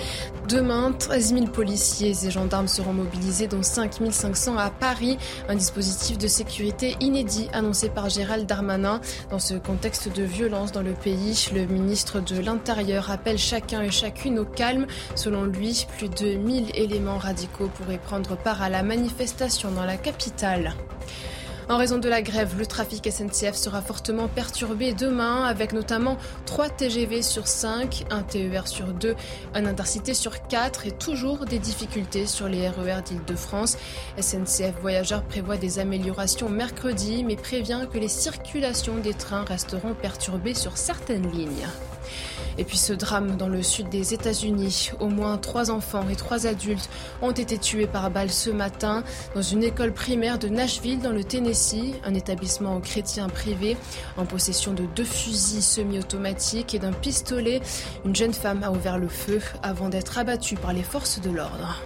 Speaker 7: Demain, 13 000 policiers et gendarmes seront mobilisés, dont 5 500 à Paris. Un dispositif de sécurité inédit annoncé par Gérald Darmanin. Dans ce contexte de violence dans le pays, le ministre de l'Intérieur appelle chacun et chacune au calme. Selon lui, plus de 1000 éléments radicaux pourraient prendre part à la manifestation dans la capitale. En raison de la grève, le trafic SNCF sera fortement perturbé demain, avec notamment 3 TGV sur 5, un TER sur 2, un intercité sur 4 et toujours des difficultés sur les RER d'Île-de-France. SNCF Voyageurs prévoit des améliorations mercredi, mais prévient que les circulations des trains resteront perturbées sur certaines lignes. Et puis ce drame dans le sud des États-Unis. Au moins trois enfants et trois adultes ont été tués par balle ce matin dans une école primaire de Nashville dans le Tennessee, un établissement chrétien privé en possession de deux fusils semi-automatiques et d'un pistolet. Une jeune femme a ouvert le feu avant d'être abattue par les forces de l'ordre.